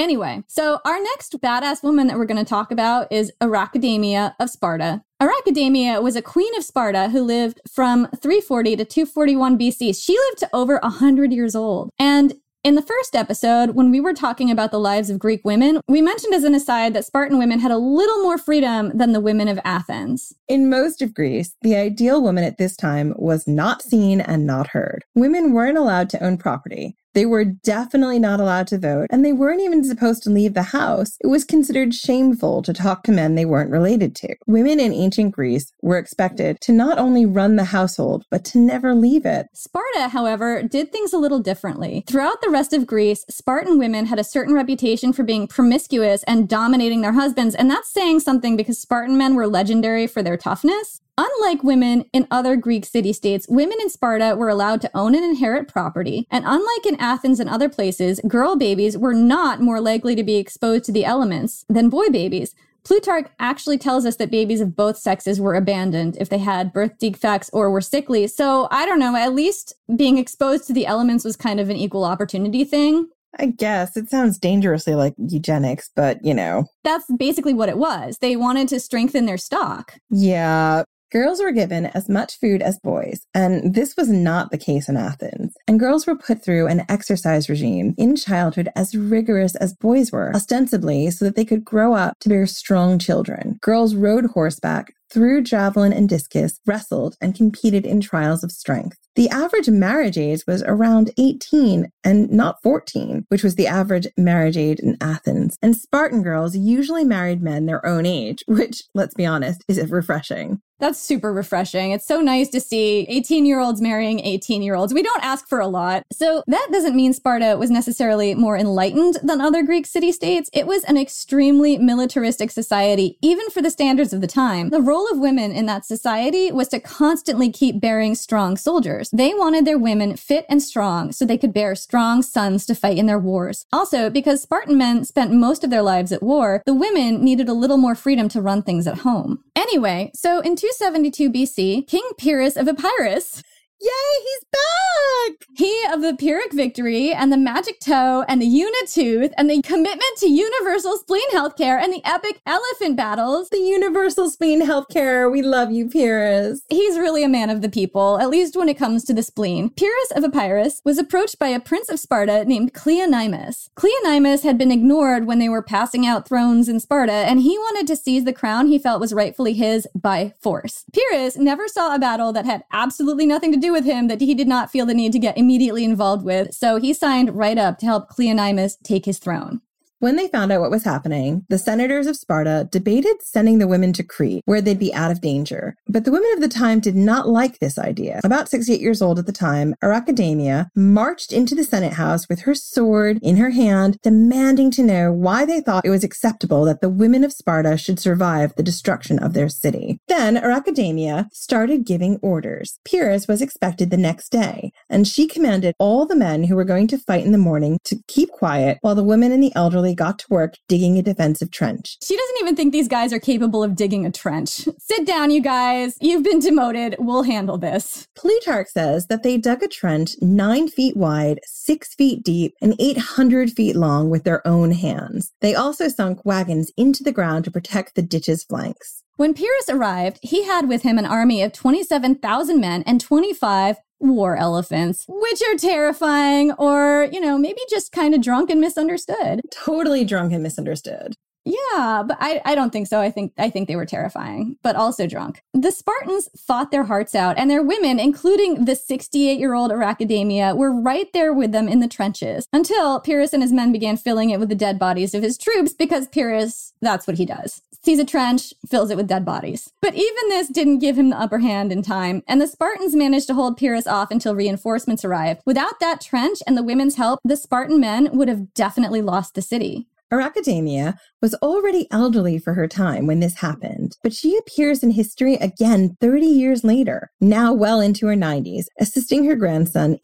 Anyway, so our next badass woman that we're going to talk about is Archidamia of Sparta. Archidamia was a queen of Sparta who lived from 340 to 241 BC. She lived to over 100 years old. And in the first episode, when we were talking about the lives of Greek women, we mentioned as an aside that Spartan women had a little more freedom than the women of Athens. In most of Greece, the ideal woman at this time was not seen and not heard. Women weren't allowed to own property. They were definitely not allowed to vote, and they weren't even supposed to leave the house. It was considered shameful to talk to men they weren't related to. Women in ancient Greece were expected to not only run the household, but to never leave it. Sparta, however, did things a little differently. Throughout the rest of Greece, Spartan women had a certain reputation for being promiscuous and dominating their husbands, and that's saying something because Spartan men were legendary for their toughness. Unlike women in other Greek city states, women in Sparta were allowed to own and inherit property. And unlike in Athens and other places, girl babies were not more likely to be exposed to the elements than boy babies. Plutarch actually tells us that babies of both sexes were abandoned if they had birth defects or were sickly. So I don't know, at least being exposed to the elements was kind of an equal opportunity thing. I guess it sounds dangerously like eugenics, but you know. That's basically what it was. They wanted to strengthen their stock. Yeah. Girls were given as much food as boys, and this was not the case in Athens. And girls were put through an exercise regime in childhood as rigorous as boys were, ostensibly so that they could grow up to bear strong children. Girls rode horseback, threw javelin and discus, wrestled, and competed in trials of strength. The average marriage age was around 18 and not 14, which was the average marriage age in Athens. And Spartan girls usually married men their own age, which, let's be honest, is refreshing. That's super refreshing. It's so nice to see 18 year olds marrying 18 year olds. We don't ask for a lot. So that doesn't mean Sparta was necessarily more enlightened than other Greek city states. It was an extremely militaristic society, even for the standards of the time. The role of women in that society was to constantly keep bearing strong soldiers. They wanted their women fit and strong so they could bear strong sons to fight in their wars. Also, because Spartan men spent most of their lives at war, the women needed a little more freedom to run things at home. Anyway, so in 272 BC, King Pyrrhus of Epirus Yay, he's back! He of the Pyrrhic victory and the magic toe and the unitooth and the commitment to universal spleen healthcare and the epic elephant battles. The universal spleen healthcare. We love you, Pyrrhus. He's really a man of the people, at least when it comes to the spleen. Pyrrhus of Epirus was approached by a prince of Sparta named Cleonymus. Cleonymus had been ignored when they were passing out thrones in Sparta, and he wanted to seize the crown he felt was rightfully his by force. Pyrrhus never saw a battle that had absolutely nothing to do with him that he did not feel the need to get immediately involved with, so he signed right up to help Cleonymus take his throne. When they found out what was happening, the senators of Sparta debated sending the women to Crete, where they'd be out of danger. But the women of the time did not like this idea. About 68 years old at the time, Archidamia marched into the Senate House with her sword in her hand, demanding to know why they thought it was acceptable that the women of Sparta should survive the destruction of their city. Then Archidamia started giving orders. Pyrrhus was expected the next day, and she commanded all the men who were going to fight in the morning to keep quiet while the women and the elderly got to work digging a defensive trench. She doesn't even think these guys are capable of digging a trench. Sit down, you guys. You've been demoted. We'll handle this. Plutarch says that they dug a trench nine feet wide, six feet deep, and 800 feet long with their own hands. They also sunk wagons into the ground to protect the ditch's flanks. When Pyrrhus arrived, he had with him an army of 27,000 men and 25 war elephants, which are terrifying or, you know, maybe just kind of drunk and misunderstood. Totally drunk and misunderstood. Yeah, but I, I don't think so. I think I think they were terrifying, but also drunk. The Spartans fought their hearts out, and their women, including the 68-year-old Archidamia, were right there with them in the trenches until Pyrrhus and his men began filling it with the dead bodies of his troops because Pyrrhus, that's what he does. Sees a trench, fills it with dead bodies. But even this didn't give him the upper hand in time, and the Spartans managed to hold Pyrrhus off until reinforcements arrived. Without that trench and the women's help, the Spartan men would have definitely lost the city. Archidamia was already elderly for her time when this happened, but she appears in history again 30 years later, now well into her 90s, assisting her grandson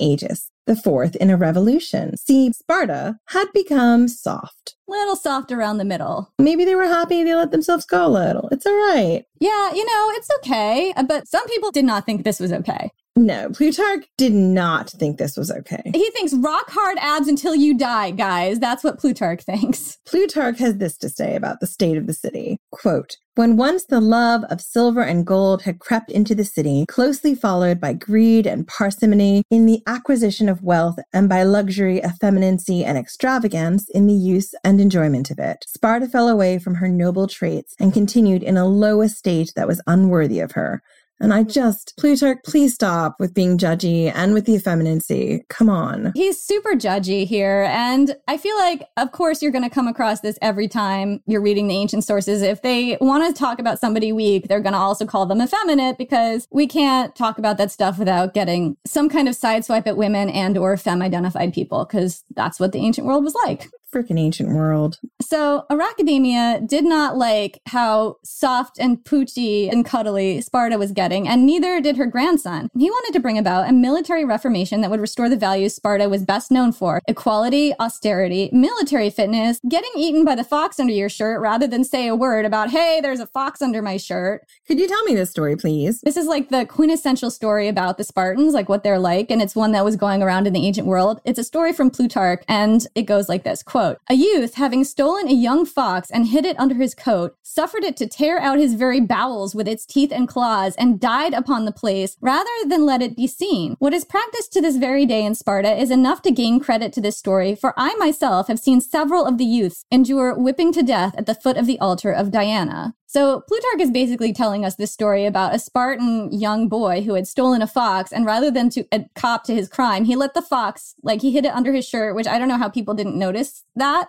the fourth in a revolution. See, Sparta had become soft. Little soft around the middle. Maybe they were happy they let themselves go a little. It's all right. Yeah, you know, it's okay. But some people did not think this was okay. No, Plutarch did not think this was okay. He thinks rock hard abs until you die, guys. That's what Plutarch thinks. Plutarch has this to say about the state of the city. Quote, when once the love of silver and gold had crept into the city, closely followed by greed and parsimony in the acquisition of wealth, and by luxury, effeminacy, and extravagance in the use and enjoyment of it, Sparta fell away from her noble traits and continued in a low estate that was unworthy of her. And I mm. just, Plutarch, please stop with being judgy and with the effeminacy. Come on. He's super judgy here. And I feel like, of course, you're going to come across this every time you're reading the ancient sources. If they want to talk about somebody weak, they're going to also call them effeminate because we can't talk about that stuff without getting some kind of sideswipe at women and or femme identified people because that's what the ancient world was like. Freaking ancient world. So, Archidamia did not like how soft and poochy and cuddly Sparta was getting, and neither did her grandson. He wanted to bring about a military reformation that would restore the values Sparta was best known for equality, austerity, military fitness, getting eaten by the fox under your shirt rather than say a word about, hey, there's a fox under my shirt. Could you tell me this story, please? This is like the quintessential story about the Spartans, like what they're like, and it's one that was going around in the ancient world. It's a story from Plutarch, and it goes like this quote, A youth, having stolen a young fox and hid it under his coat, suffered it to tear out his very bowels with its teeth and claws, and died upon the place rather than let it be seen. What is practiced to this very day in Sparta is enough to gain credit to this story, for I myself have seen several of the youths endure whipping to death at the foot of the altar of Diana. So Plutarch is basically telling us this story about a Spartan young boy who had stolen a fox, and rather than to uh, cop to his crime, he let the fox, like he hid it under his shirt, which I don't know how people didn't notice that,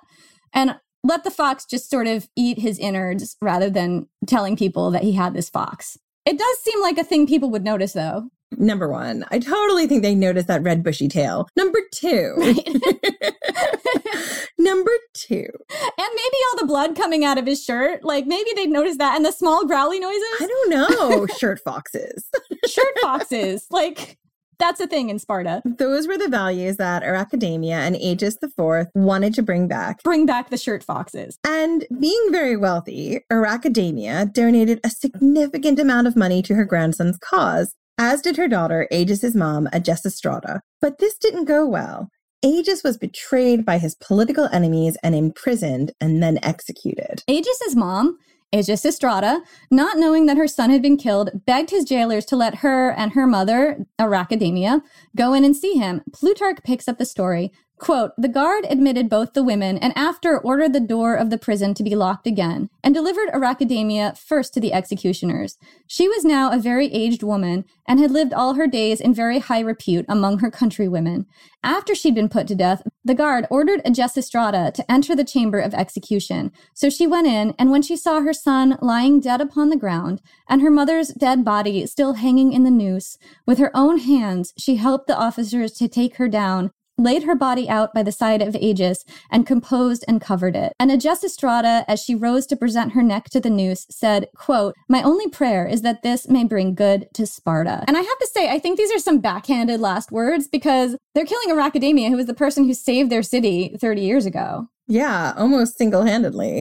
and let the fox just sort of eat his innards rather than telling people that he had this fox. It does seem like a thing people would notice, though. Number one, I totally think they noticed that red bushy tail. Number two, *laughs* number two, and maybe all the blood coming out of his shirt, like maybe they'd notice that, and the small growly noises. I don't know, shirt foxes, *laughs* shirt foxes, like that's a thing in Sparta. Those were the values that Archidamia and Agis IV wanted to bring back. Bring back the shirt foxes. And being very wealthy, Archidamia donated a significant amount of money to her grandson's cause, as did her daughter, Agis's mom, Agesistrata. But this didn't go well. Agis was betrayed by his political enemies and imprisoned and then executed. Agis's mom, Agesistrata, not knowing that her son had been killed, begged his jailers to let her and her mother, Archidamia, go in and see him. Plutarch picks up the story. Quote, the guard admitted both the women and after ordered the door of the prison to be locked again and delivered Archidamia first to the executioners. She was now a very aged woman and had lived all her days in very high repute among her countrywomen. After she'd been put to death, the guard ordered Agesistrata to enter the chamber of execution. So she went in, and when she saw her son lying dead upon the ground and her mother's dead body still hanging in the noose, with her own hands she helped the officers to take her down laid her body out by the side of Agis, and composed and covered it. And Agesistrata, as she rose to present her neck to the noose, said, quote, My only prayer is that this may bring good to Sparta. And I have to say, I think these are some backhanded last words because they're killing Archidamia, who was the person who saved their city 30 years ago. Yeah, almost single handedly.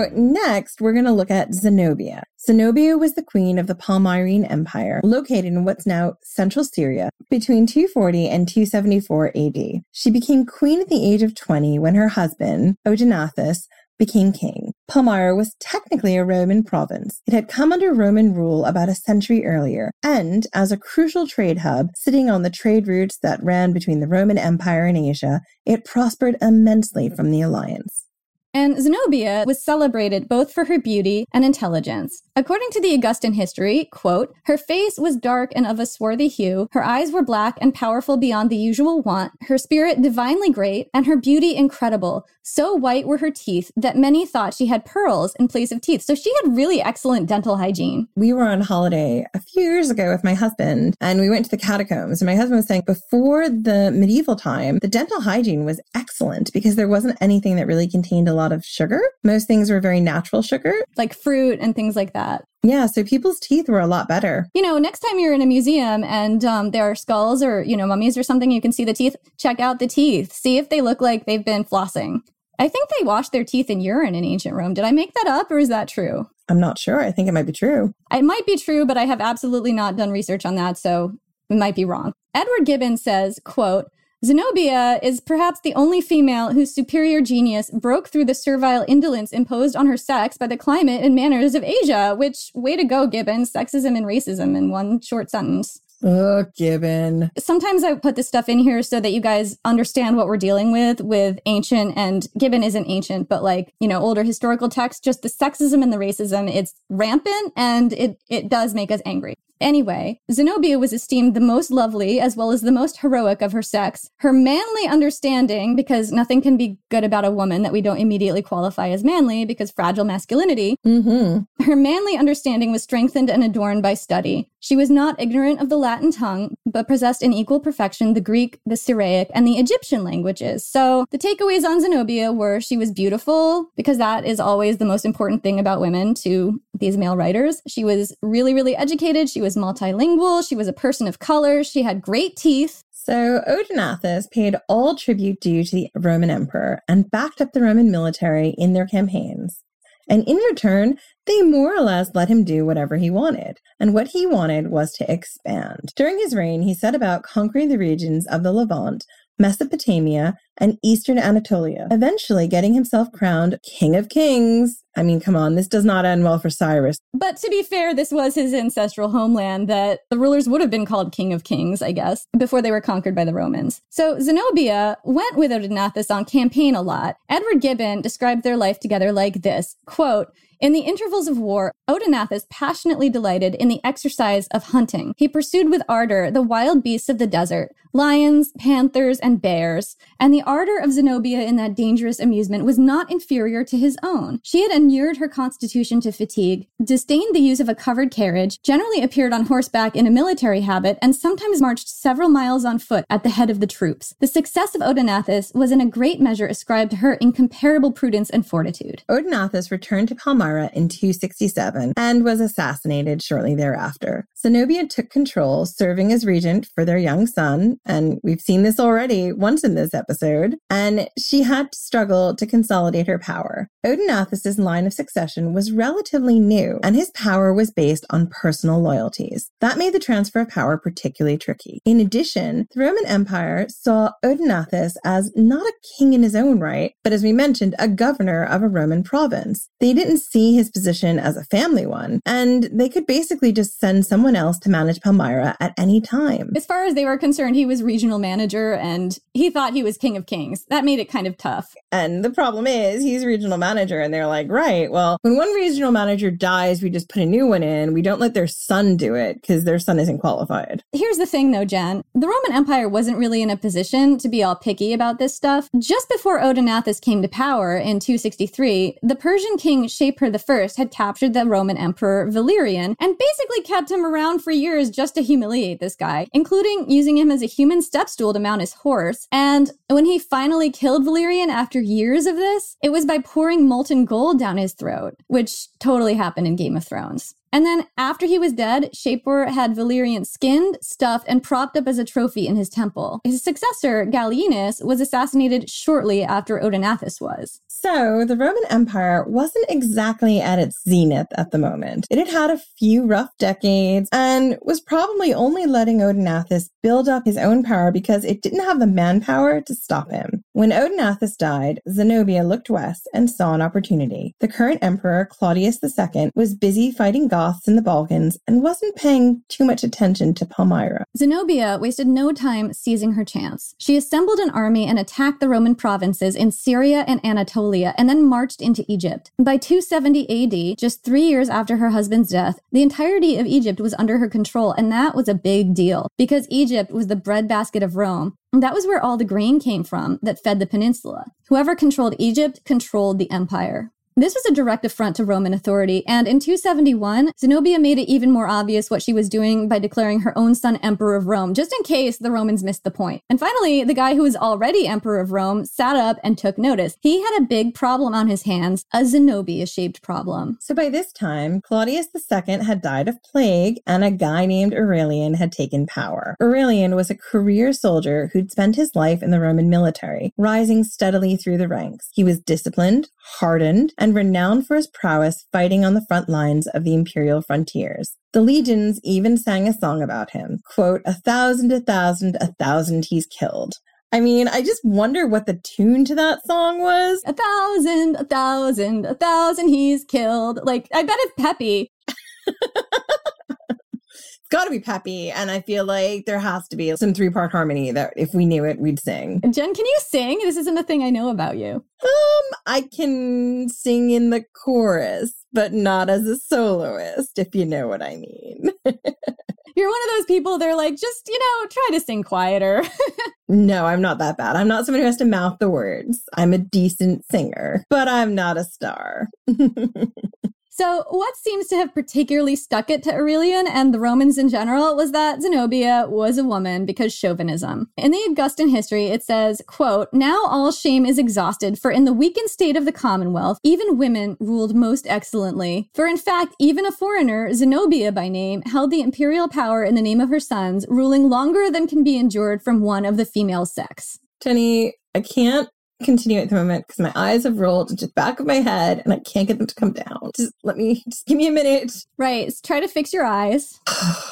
So, next, we're going to look at Zenobia. Zenobia was the queen of the Palmyrene Empire, located in what's now central Syria, between 240 and 274 AD. She became queen at the age of 20 when her husband, Odenathus, became king. Palmyra was technically a Roman province. It had come under Roman rule about a century earlier, and as a crucial trade hub, sitting on the trade routes that ran between the Roman Empire and Asia, it prospered immensely from the alliance. And Zenobia was celebrated both for her beauty and intelligence. According to the Augustan history, quote, her face was dark and of a swarthy hue, her eyes were black and powerful beyond the usual wont, her spirit divinely great, and her beauty incredible. So white were her teeth that many thought she had pearls in place of teeth. So she had really excellent dental hygiene. We were on holiday a few years ago with my husband, and we went to the catacombs. And my husband was saying before the medieval time, the dental hygiene was excellent because there wasn't anything that really contained a lot of sugar. Most things were very natural sugar, like fruit and things like that. Yeah, so people's teeth were a lot better. You know, next time you're in a museum and um, there are skulls or, you know, mummies or something, you can see the teeth. Check out the teeth. See if they look like they've been flossing. I think they washed their teeth in urine in ancient Rome. Did I make that up or is that true? I'm not sure. I think it might be true. It might be true, but I have absolutely not done research on that, so it might be wrong. Edward Gibbon says, quote, Zenobia is perhaps the only female whose superior genius broke through the servile indolence imposed on her sex by the climate and manners of Asia, which, way to go, Gibbon, sexism and racism in one short sentence. Oh, Gibbon. Sometimes I put this stuff in here so that you guys understand what we're dealing with with ancient and Gibbon isn't ancient, but like, you know, older historical texts, just the sexism and the racism, it's rampant and it, it does make us angry. Anyway, Zenobia was esteemed the most lovely as well as the most heroic of her sex. Her manly understanding, because nothing can be good about a woman that we don't immediately qualify as manly because fragile masculinity. Mm-hmm. Her manly understanding was strengthened and adorned by study. She was not ignorant of the Latin tongue, but possessed in equal perfection the Greek, the Syriac, and the Egyptian languages. So the takeaways on Zenobia were she was beautiful, because that is always the most important thing about women to these male writers. She was really, really educated. She was multilingual. She was a person of color. She had great teeth. So Odenathus paid all tribute due to the Roman emperor and backed up the Roman military in their campaigns. And in return, they more or less let him do whatever he wanted. And what he wanted was to expand. During his reign, he set about conquering the regions of the Levant, Mesopotamia, and eastern Anatolia, eventually getting himself crowned King of Kings. I mean, come on, this does not end well for Cyrus. But to be fair, this was his ancestral homeland that the rulers would have been called King of Kings, I guess, before they were conquered by the Romans. So Zenobia went with Odenathus on campaign a lot. Edward Gibbon described their life together like this, quote, in the intervals of war, Odenathus passionately delighted in the exercise of hunting. He pursued with ardor the wild beasts of the desert, lions, panthers, and bears, and the ardor of Zenobia in that dangerous amusement was not inferior to his own. She had inured her constitution to fatigue, disdained the use of a covered carriage, generally appeared on horseback in a military habit, and sometimes marched several miles on foot at the head of the troops. The success of Odenathus was in a great measure ascribed to her incomparable prudence and fortitude. Odenathus returned to Palmyra in 267 and was assassinated shortly thereafter. Zenobia took control, serving as regent for their young son, and we've seen this already once in this episode, and she had to struggle to consolidate her power. Odenathus' line of succession was relatively new, and his power was based on personal loyalties. That made the transfer of power particularly tricky. In addition, the Roman Empire saw Odenathus as not a king in his own right, but as we mentioned, a governor of a Roman province. They didn't see his position as a family one, and they could basically just send someone else to manage Palmyra at any time. As far as they were concerned, he was regional manager and he thought he was king of kings. That made it kind of tough. And the problem is, he's regional manager, and they're like, right, well, when one regional manager dies, we just put a new one in. We don't let their son do it because their son isn't qualified. Here's the thing, though, Jen. The Roman Empire wasn't really in a position to be all picky about this stuff. Just before Odenathus came to power in 263, the Persian king Shapur I had captured the Roman emperor Valerian and basically kept him around for years just to humiliate this guy, including using him as a human step stool to mount his horse. And when he finally killed Valerian after years of this, it was by pouring molten gold down his throat, which totally happened in Game of Thrones. And then after he was dead, Shapur had Valerian skinned, stuffed, and propped up as a trophy in his temple. His successor, Gallienus, was assassinated shortly after Odenathus was. So the Roman Empire wasn't exactly at its zenith at the moment. It had had a few rough decades and was probably only letting Odenathus build up his own power because it didn't have the manpower to stop him. When Odenathus died, Zenobia looked west and saw an opportunity. The current emperor, Claudius II, was busy fighting Goths in the Balkans and wasn't paying too much attention to Palmyra. Zenobia wasted no time seizing her chance. She assembled an army and attacked the Roman provinces in Syria and Anatolia and then marched into Egypt. By 270 AD, just three years after her husband's death, the entirety of Egypt was under her control, and that was a big deal because Egypt was the breadbasket of Rome. That was where all the grain came from that fed the peninsula. Whoever controlled Egypt controlled the empire. This was a direct affront to Roman authority, and in 271, Zenobia made it even more obvious what she was doing by declaring her own son emperor of Rome, just in case the Romans missed the point. And finally, the guy who was already emperor of Rome sat up and took notice. He had a big problem on his hands, a Zenobia shaped problem. So by this time, Claudius II had died of plague, and a guy named Aurelian had taken power. Aurelian was a career soldier who'd spent his life in the Roman military, rising steadily through the ranks. He was disciplined, hardened, and renowned for his prowess fighting on the front lines of the imperial frontiers. The legions even sang a song about him. Quote, a thousand, a thousand, a thousand he's killed. I mean, I just wonder what the tune to that song was. A thousand, a thousand, a thousand he's killed. Like, I bet it's peppy. *laughs* got to be peppy. And I feel like there has to be some three part harmony that if we knew it, we'd sing. Jen, can you sing? This isn't a thing I know about you. Um, I can sing in the chorus, but not as a soloist, if you know what I mean. *laughs* You're one of those people, they're like, just, you know, try to sing quieter. *laughs* no, I'm not that bad. I'm not someone who has to mouth the words. I'm a decent singer, but I'm not a star. *laughs* So, what seems to have particularly stuck it to Aurelian and the Romans in general was that Zenobia was a woman because chauvinism. In the Augustan history, it says, quote, Now all shame is exhausted, for in the weakened state of the Commonwealth, even women ruled most excellently. For in fact, even a foreigner, Zenobia by name, held the imperial power in the name of her sons, ruling longer than can be endured from one of the female sex. Jenny, I can't continue at the moment because my eyes have rolled into the back of my head and I can't get them to come down. Just let me, just give me a minute. Right. Try to fix your eyes.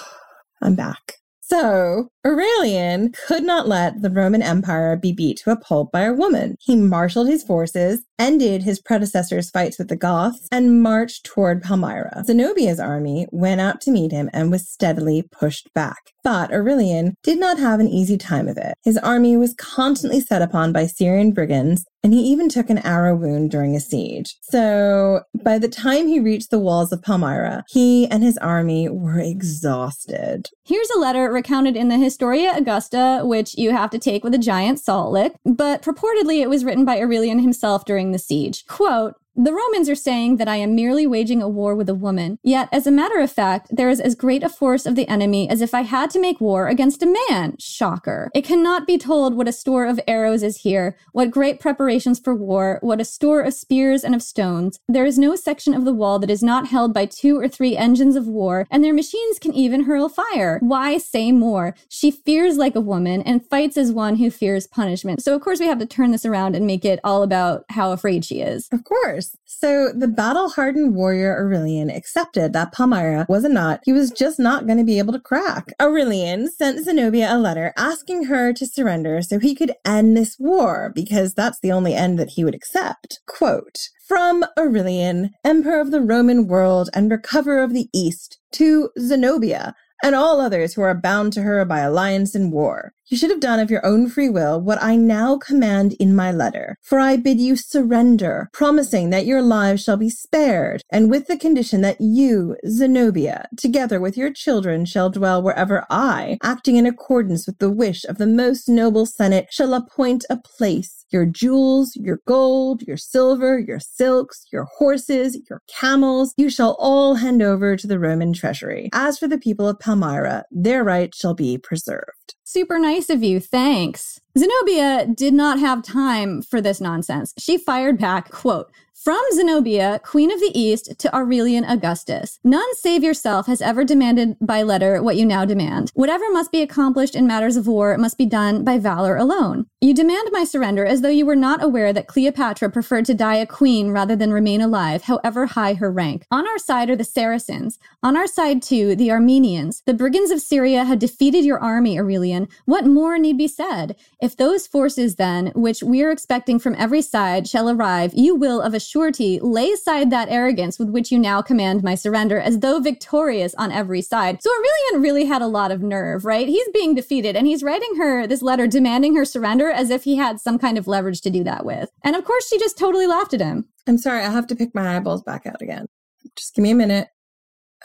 *sighs* I'm back. So, Aurelian could not let the Roman Empire be beat to a pulp by a woman. He marshaled his forces, ended his predecessor's fights with the Goths, and marched toward Palmyra. Zenobia's army went out to meet him and was steadily pushed back. But Aurelian did not have an easy time of it. His army was constantly set upon by Syrian brigands, and he even took an arrow wound during a siege. So by the time he reached the walls of Palmyra, he and his army were exhausted. Here's a letter recounted in the Historia Augusta, which you have to take with a giant salt lick, but purportedly it was written by Aurelian himself during the siege. Quote, the Romans are saying that I am merely waging a war with a woman. Yet, as a matter of fact, there is as great a force of the enemy as if I had to make war against a man. Shocker. It cannot be told what a store of arrows is here, what great preparations for war, what a store of spears and of stones. There is no section of the wall that is not held by two or three engines of war, and their machines can even hurl fire. Why say more? She fears like a woman and fights as one who fears punishment. So, of course, we have to turn this around and make it all about how afraid she is. Of course. So the battle hardened warrior Aurelian accepted that Palmyra was a knot he was just not going to be able to crack. Aurelian sent Zenobia a letter asking her to surrender so he could end this war because that's the only end that he would accept. Quote, from Aurelian, Emperor of the Roman world and recoverer of the East, to Zenobia, and all others who are bound to her by alliance and war. You should have done of your own free will what I now command in my letter. For I bid you surrender, promising that your lives shall be spared, and with the condition that you, Zenobia, together with your children, shall dwell wherever I, acting in accordance with the wish of the most noble Senate, shall appoint a place. Your jewels, your gold, your silver, your silks, your horses, your camels, you shall all hand over to the Roman treasury. As for the people of Palmyra, their rights shall be preserved. Super nice of you. Thanks. Zenobia did not have time for this nonsense. She fired back, quote, from Zenobia, Queen of the East, to Aurelian Augustus. None save yourself has ever demanded by letter what you now demand. Whatever must be accomplished in matters of war must be done by valor alone. You demand my surrender as though you were not aware that Cleopatra preferred to die a queen rather than remain alive, however high her rank. On our side are the Saracens. On our side, too, the Armenians. The brigands of Syria have defeated your army, Aurelian. What more need be said? If those forces, then, which we are expecting from every side, shall arrive, you will of a surety lay aside that arrogance with which you now command my surrender, as though victorious on every side. So Aurelian really had a lot of nerve, right? He's being defeated and he's writing her this letter demanding her surrender as if he had some kind of leverage to do that with. And of course, she just totally laughed at him. I'm sorry, I have to pick my eyeballs back out again. Just give me a minute.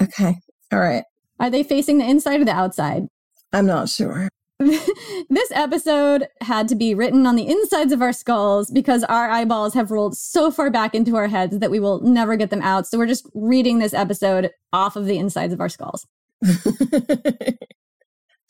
Okay. All right. Are they facing the inside or the outside? I'm not sure. *laughs* this episode had to be written on the insides of our skulls because our eyeballs have rolled so far back into our heads that we will never get them out. So we're just reading this episode off of the insides of our skulls. *laughs*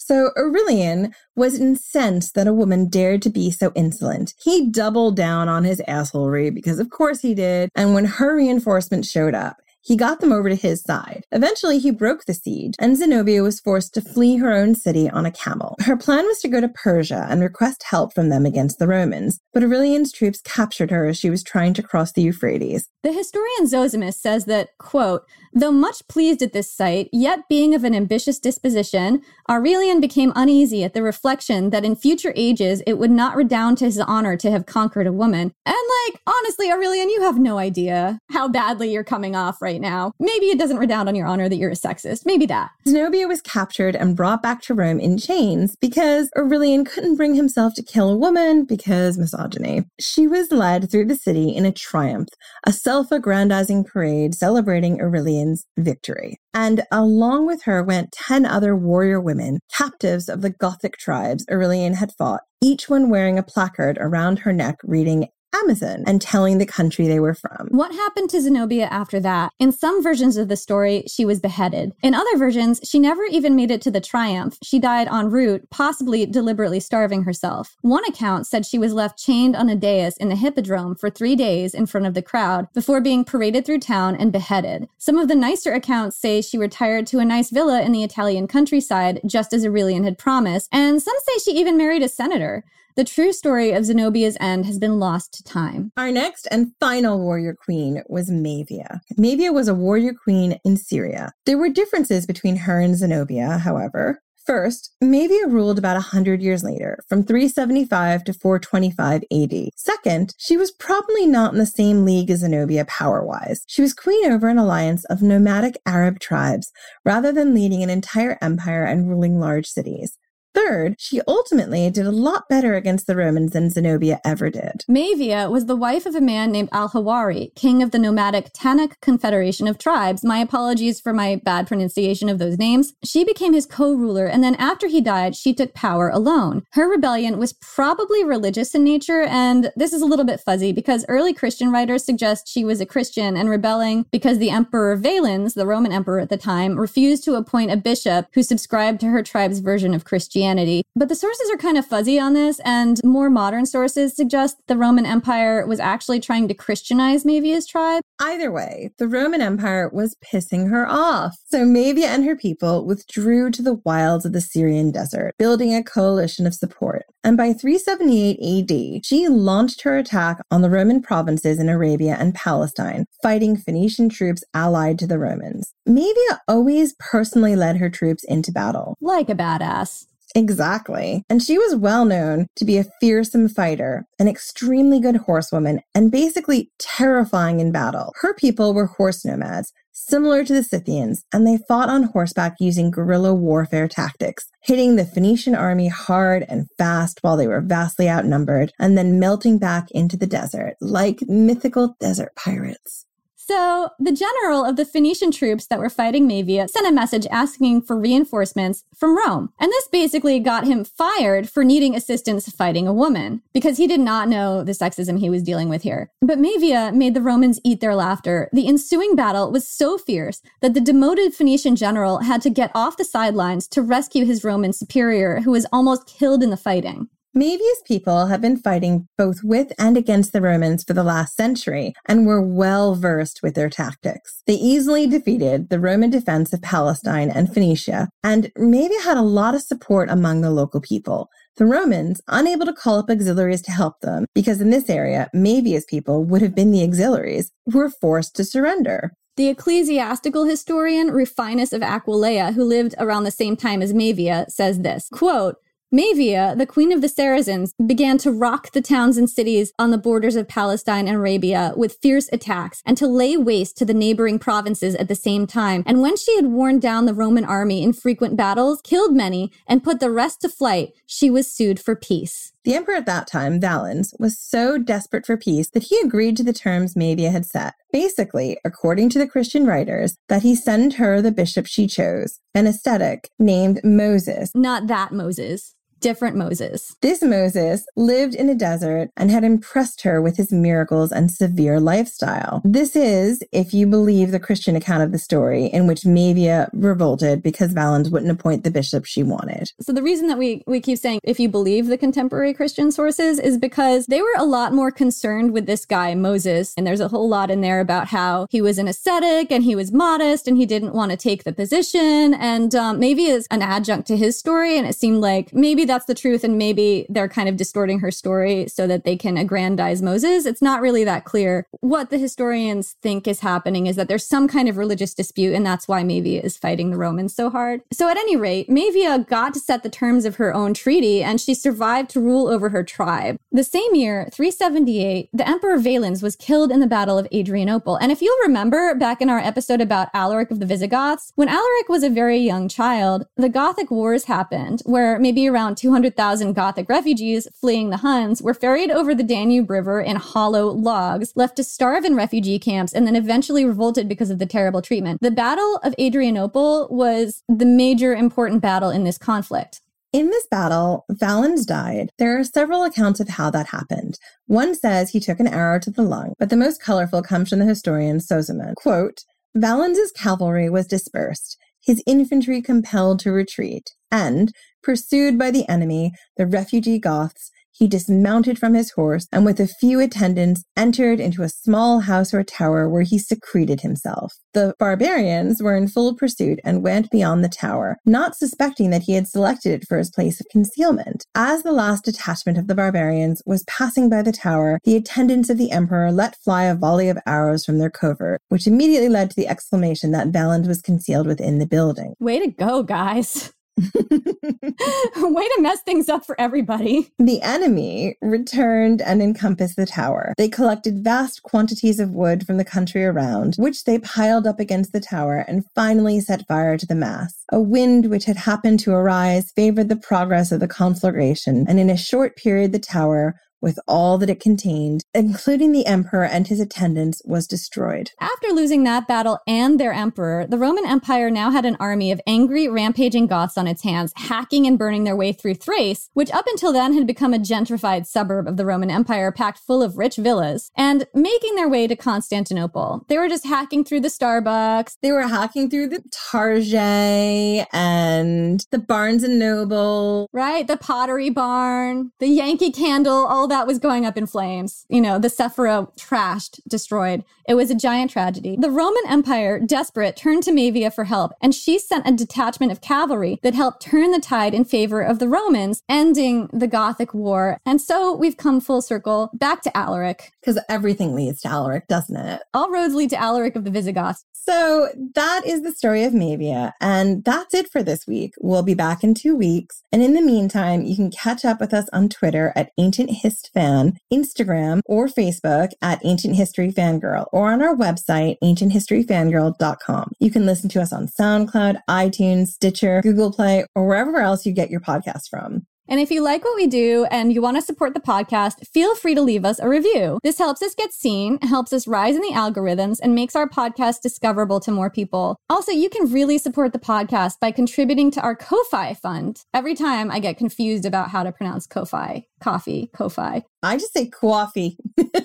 So Aurelian was incensed that a woman dared to be so insolent. He doubled down on his assholery because of course he did. And when her reinforcement showed up, he got them over to his side. Eventually, he broke the siege, and Zenobia was forced to flee her own city on a camel. Her plan was to go to Persia and request help from them against the Romans, but Aurelian's troops captured her as she was trying to cross the Euphrates. The historian Zosimus says that, quote, Though much pleased at this sight, yet being of an ambitious disposition, Aurelian became uneasy at the reflection that in future ages it would not redound to his honor to have conquered a woman. And like, honestly, Aurelian, you have no idea how badly you're coming off right now. Maybe it doesn't redound on your honor that you're a sexist. Maybe that. Zenobia was captured and brought back to Rome in chains because Aurelian couldn't bring himself to kill a woman because misogyny. She was led through the city in a triumph, a self aggrandizing parade celebrating Aurelian's victory. And along with her went 10 other warrior women, captives of the Gothic tribes Aurelian had fought, each one wearing a placard around her neck reading Amazon and telling the country they were from. What happened to Zenobia after that? In some versions of the story, she was beheaded. In other versions, she never even made it to the triumph. She died en route, possibly deliberately starving herself. One account said she was left chained on a dais in the hippodrome for three days in front of the crowd before being paraded through town and beheaded. Some of the nicer accounts say she retired to a nice villa in the Italian countryside, just as Aurelian had promised, and some say she even married a senator. The true story of Zenobia's end has been lost to time. Our next and final warrior queen was Mavia. Mavia was a warrior queen in Syria. There were differences between her and Zenobia, however. First, Mavia ruled about 100 years later, from 375 to 425 AD. Second, she was probably not in the same league as Zenobia power wise. She was queen over an alliance of nomadic Arab tribes rather than leading an entire empire and ruling large cities. Third, she ultimately did a lot better against the Romans than Zenobia ever did. Mavia was the wife of a man named Al Hawari, king of the nomadic Tanukh Confederation of Tribes. My apologies for my bad pronunciation of those names. She became his co ruler, and then after he died, she took power alone. Her rebellion was probably religious in nature, and this is a little bit fuzzy because early Christian writers suggest she was a Christian and rebelling because the Emperor Valens, the Roman emperor at the time, refused to appoint a bishop who subscribed to her tribe's version of Christianity. Christianity. But the sources are kind of fuzzy on this, and more modern sources suggest the Roman Empire was actually trying to Christianize Mavia's tribe. Either way, the Roman Empire was pissing her off. So Mavia and her people withdrew to the wilds of the Syrian desert, building a coalition of support. And by 378 AD, she launched her attack on the Roman provinces in Arabia and Palestine, fighting Phoenician troops allied to the Romans. Mavia always personally led her troops into battle. Like a badass. Exactly. And she was well known to be a fearsome fighter, an extremely good horsewoman, and basically terrifying in battle. Her people were horse nomads, similar to the Scythians, and they fought on horseback using guerrilla warfare tactics, hitting the Phoenician army hard and fast while they were vastly outnumbered, and then melting back into the desert like mythical desert pirates. So, the general of the Phoenician troops that were fighting Mavia sent a message asking for reinforcements from Rome. And this basically got him fired for needing assistance fighting a woman because he did not know the sexism he was dealing with here. But Mavia made the Romans eat their laughter. The ensuing battle was so fierce that the demoted Phoenician general had to get off the sidelines to rescue his Roman superior, who was almost killed in the fighting. Mavia's people have been fighting both with and against the Romans for the last century and were well versed with their tactics. They easily defeated the Roman defense of Palestine and Phoenicia, and Mavia had a lot of support among the local people. The Romans, unable to call up auxiliaries to help them, because in this area, Mavia's people would have been the auxiliaries, were forced to surrender. The ecclesiastical historian Rufinus of Aquileia, who lived around the same time as Mavia, says this, quote, Mavia, the queen of the Saracens, began to rock the towns and cities on the borders of Palestine and Arabia with fierce attacks and to lay waste to the neighboring provinces at the same time. And when she had worn down the Roman army in frequent battles, killed many, and put the rest to flight, she was sued for peace. The emperor at that time, Valens, was so desperate for peace that he agreed to the terms Mavia had set. Basically, according to the Christian writers, that he send her the bishop she chose, an ascetic named Moses. Not that Moses different Moses. This Moses lived in a desert and had impressed her with his miracles and severe lifestyle. This is, if you believe the Christian account of the story, in which Mavia revolted because Valens wouldn't appoint the bishop she wanted. So the reason that we, we keep saying if you believe the contemporary Christian sources is because they were a lot more concerned with this guy, Moses. And there's a whole lot in there about how he was an ascetic and he was modest and he didn't want to take the position. And um, maybe as an adjunct to his story. And it seemed like maybe that's the truth and maybe they're kind of distorting her story so that they can aggrandize Moses. It's not really that clear. What the historians think is happening is that there's some kind of religious dispute and that's why Mavia is fighting the Romans so hard. So at any rate, Mavia got to set the terms of her own treaty and she survived to rule over her tribe. The same year, 378, the Emperor Valens was killed in the Battle of Adrianople. And if you'll remember back in our episode about Alaric of the Visigoths, when Alaric was a very young child, the Gothic Wars happened where maybe around 200,000 Gothic refugees fleeing the Huns were ferried over the Danube River in hollow logs, left to starve in refugee camps, and then eventually revolted because of the terrible treatment. The Battle of Adrianople was the major important battle in this conflict. In this battle, Valens died. There are several accounts of how that happened. One says he took an arrow to the lung, but the most colorful comes from the historian Sozomen. Quote, Valens's cavalry was dispersed, his infantry compelled to retreat, and, pursued by the enemy, the refugee Goths, he dismounted from his horse and with a few attendants entered into a small house or tower where he secreted himself. The barbarians were in full pursuit and went beyond the tower, not suspecting that he had selected it for his place of concealment. As the last detachment of the barbarians was passing by the tower, the attendants of the emperor let fly a volley of arrows from their covert, which immediately led to the exclamation that Valens was concealed within the building. Way to go, guys. *laughs* Way to mess things up for everybody. The enemy returned and encompassed the tower. They collected vast quantities of wood from the country around, which they piled up against the tower and finally set fire to the mass. A wind which had happened to arise favored the progress of the conflagration, and in a short period the tower with all that it contained, including the emperor and his attendants, was destroyed. After losing that battle and their emperor, the Roman Empire now had an army of angry, rampaging Goths on its hands, hacking and burning their way through Thrace, which up until then had become a gentrified suburb of the Roman Empire packed full of rich villas, and making their way to Constantinople. They were just hacking through the Starbucks. They were hacking through the Target and the Barnes and Noble. Right? The Pottery Barn, the Yankee Candle, all that was going up in flames. You know, the Sephora trashed, destroyed. It was a giant tragedy. The Roman Empire, desperate, turned to Mavia for help, and she sent a detachment of cavalry that helped turn the tide in favor of the Romans, ending the Gothic War. And so we've come full circle back to Alaric. Because everything leads to Alaric, doesn't it? All roads lead to Alaric of the Visigoths. So that is the story of Mavia. And that's it for this week. We'll be back in two weeks. And in the meantime, you can catch up with us on Twitter at Ancient Fan, Instagram or Facebook at Ancient History Fangirl, or on our website, ancienthistoryfangirl.com. You can listen to us on SoundCloud, iTunes, Stitcher, Google Play, or wherever else you get your podcasts from. And if you like what we do and you want to support the podcast, feel free to leave us a review. This helps us get seen, helps us rise in the algorithms, and makes our podcast discoverable to more people. Also, you can really support the podcast by contributing to our Ko-Fi fund. Every time I get confused about how to pronounce Ko-Fi, coffee, Ko-Fi. I just say coffee.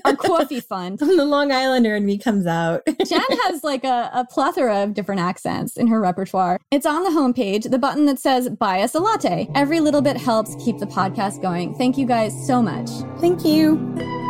Our *laughs* coffee fund. the Long Islander in me comes out. *laughs* Jen has like a, a, plethora of different accents in her repertoire. It's on the homepage, the button that says buy us a latte. Every little bit helps keep the podcast going. Thank you guys so much. Thank you.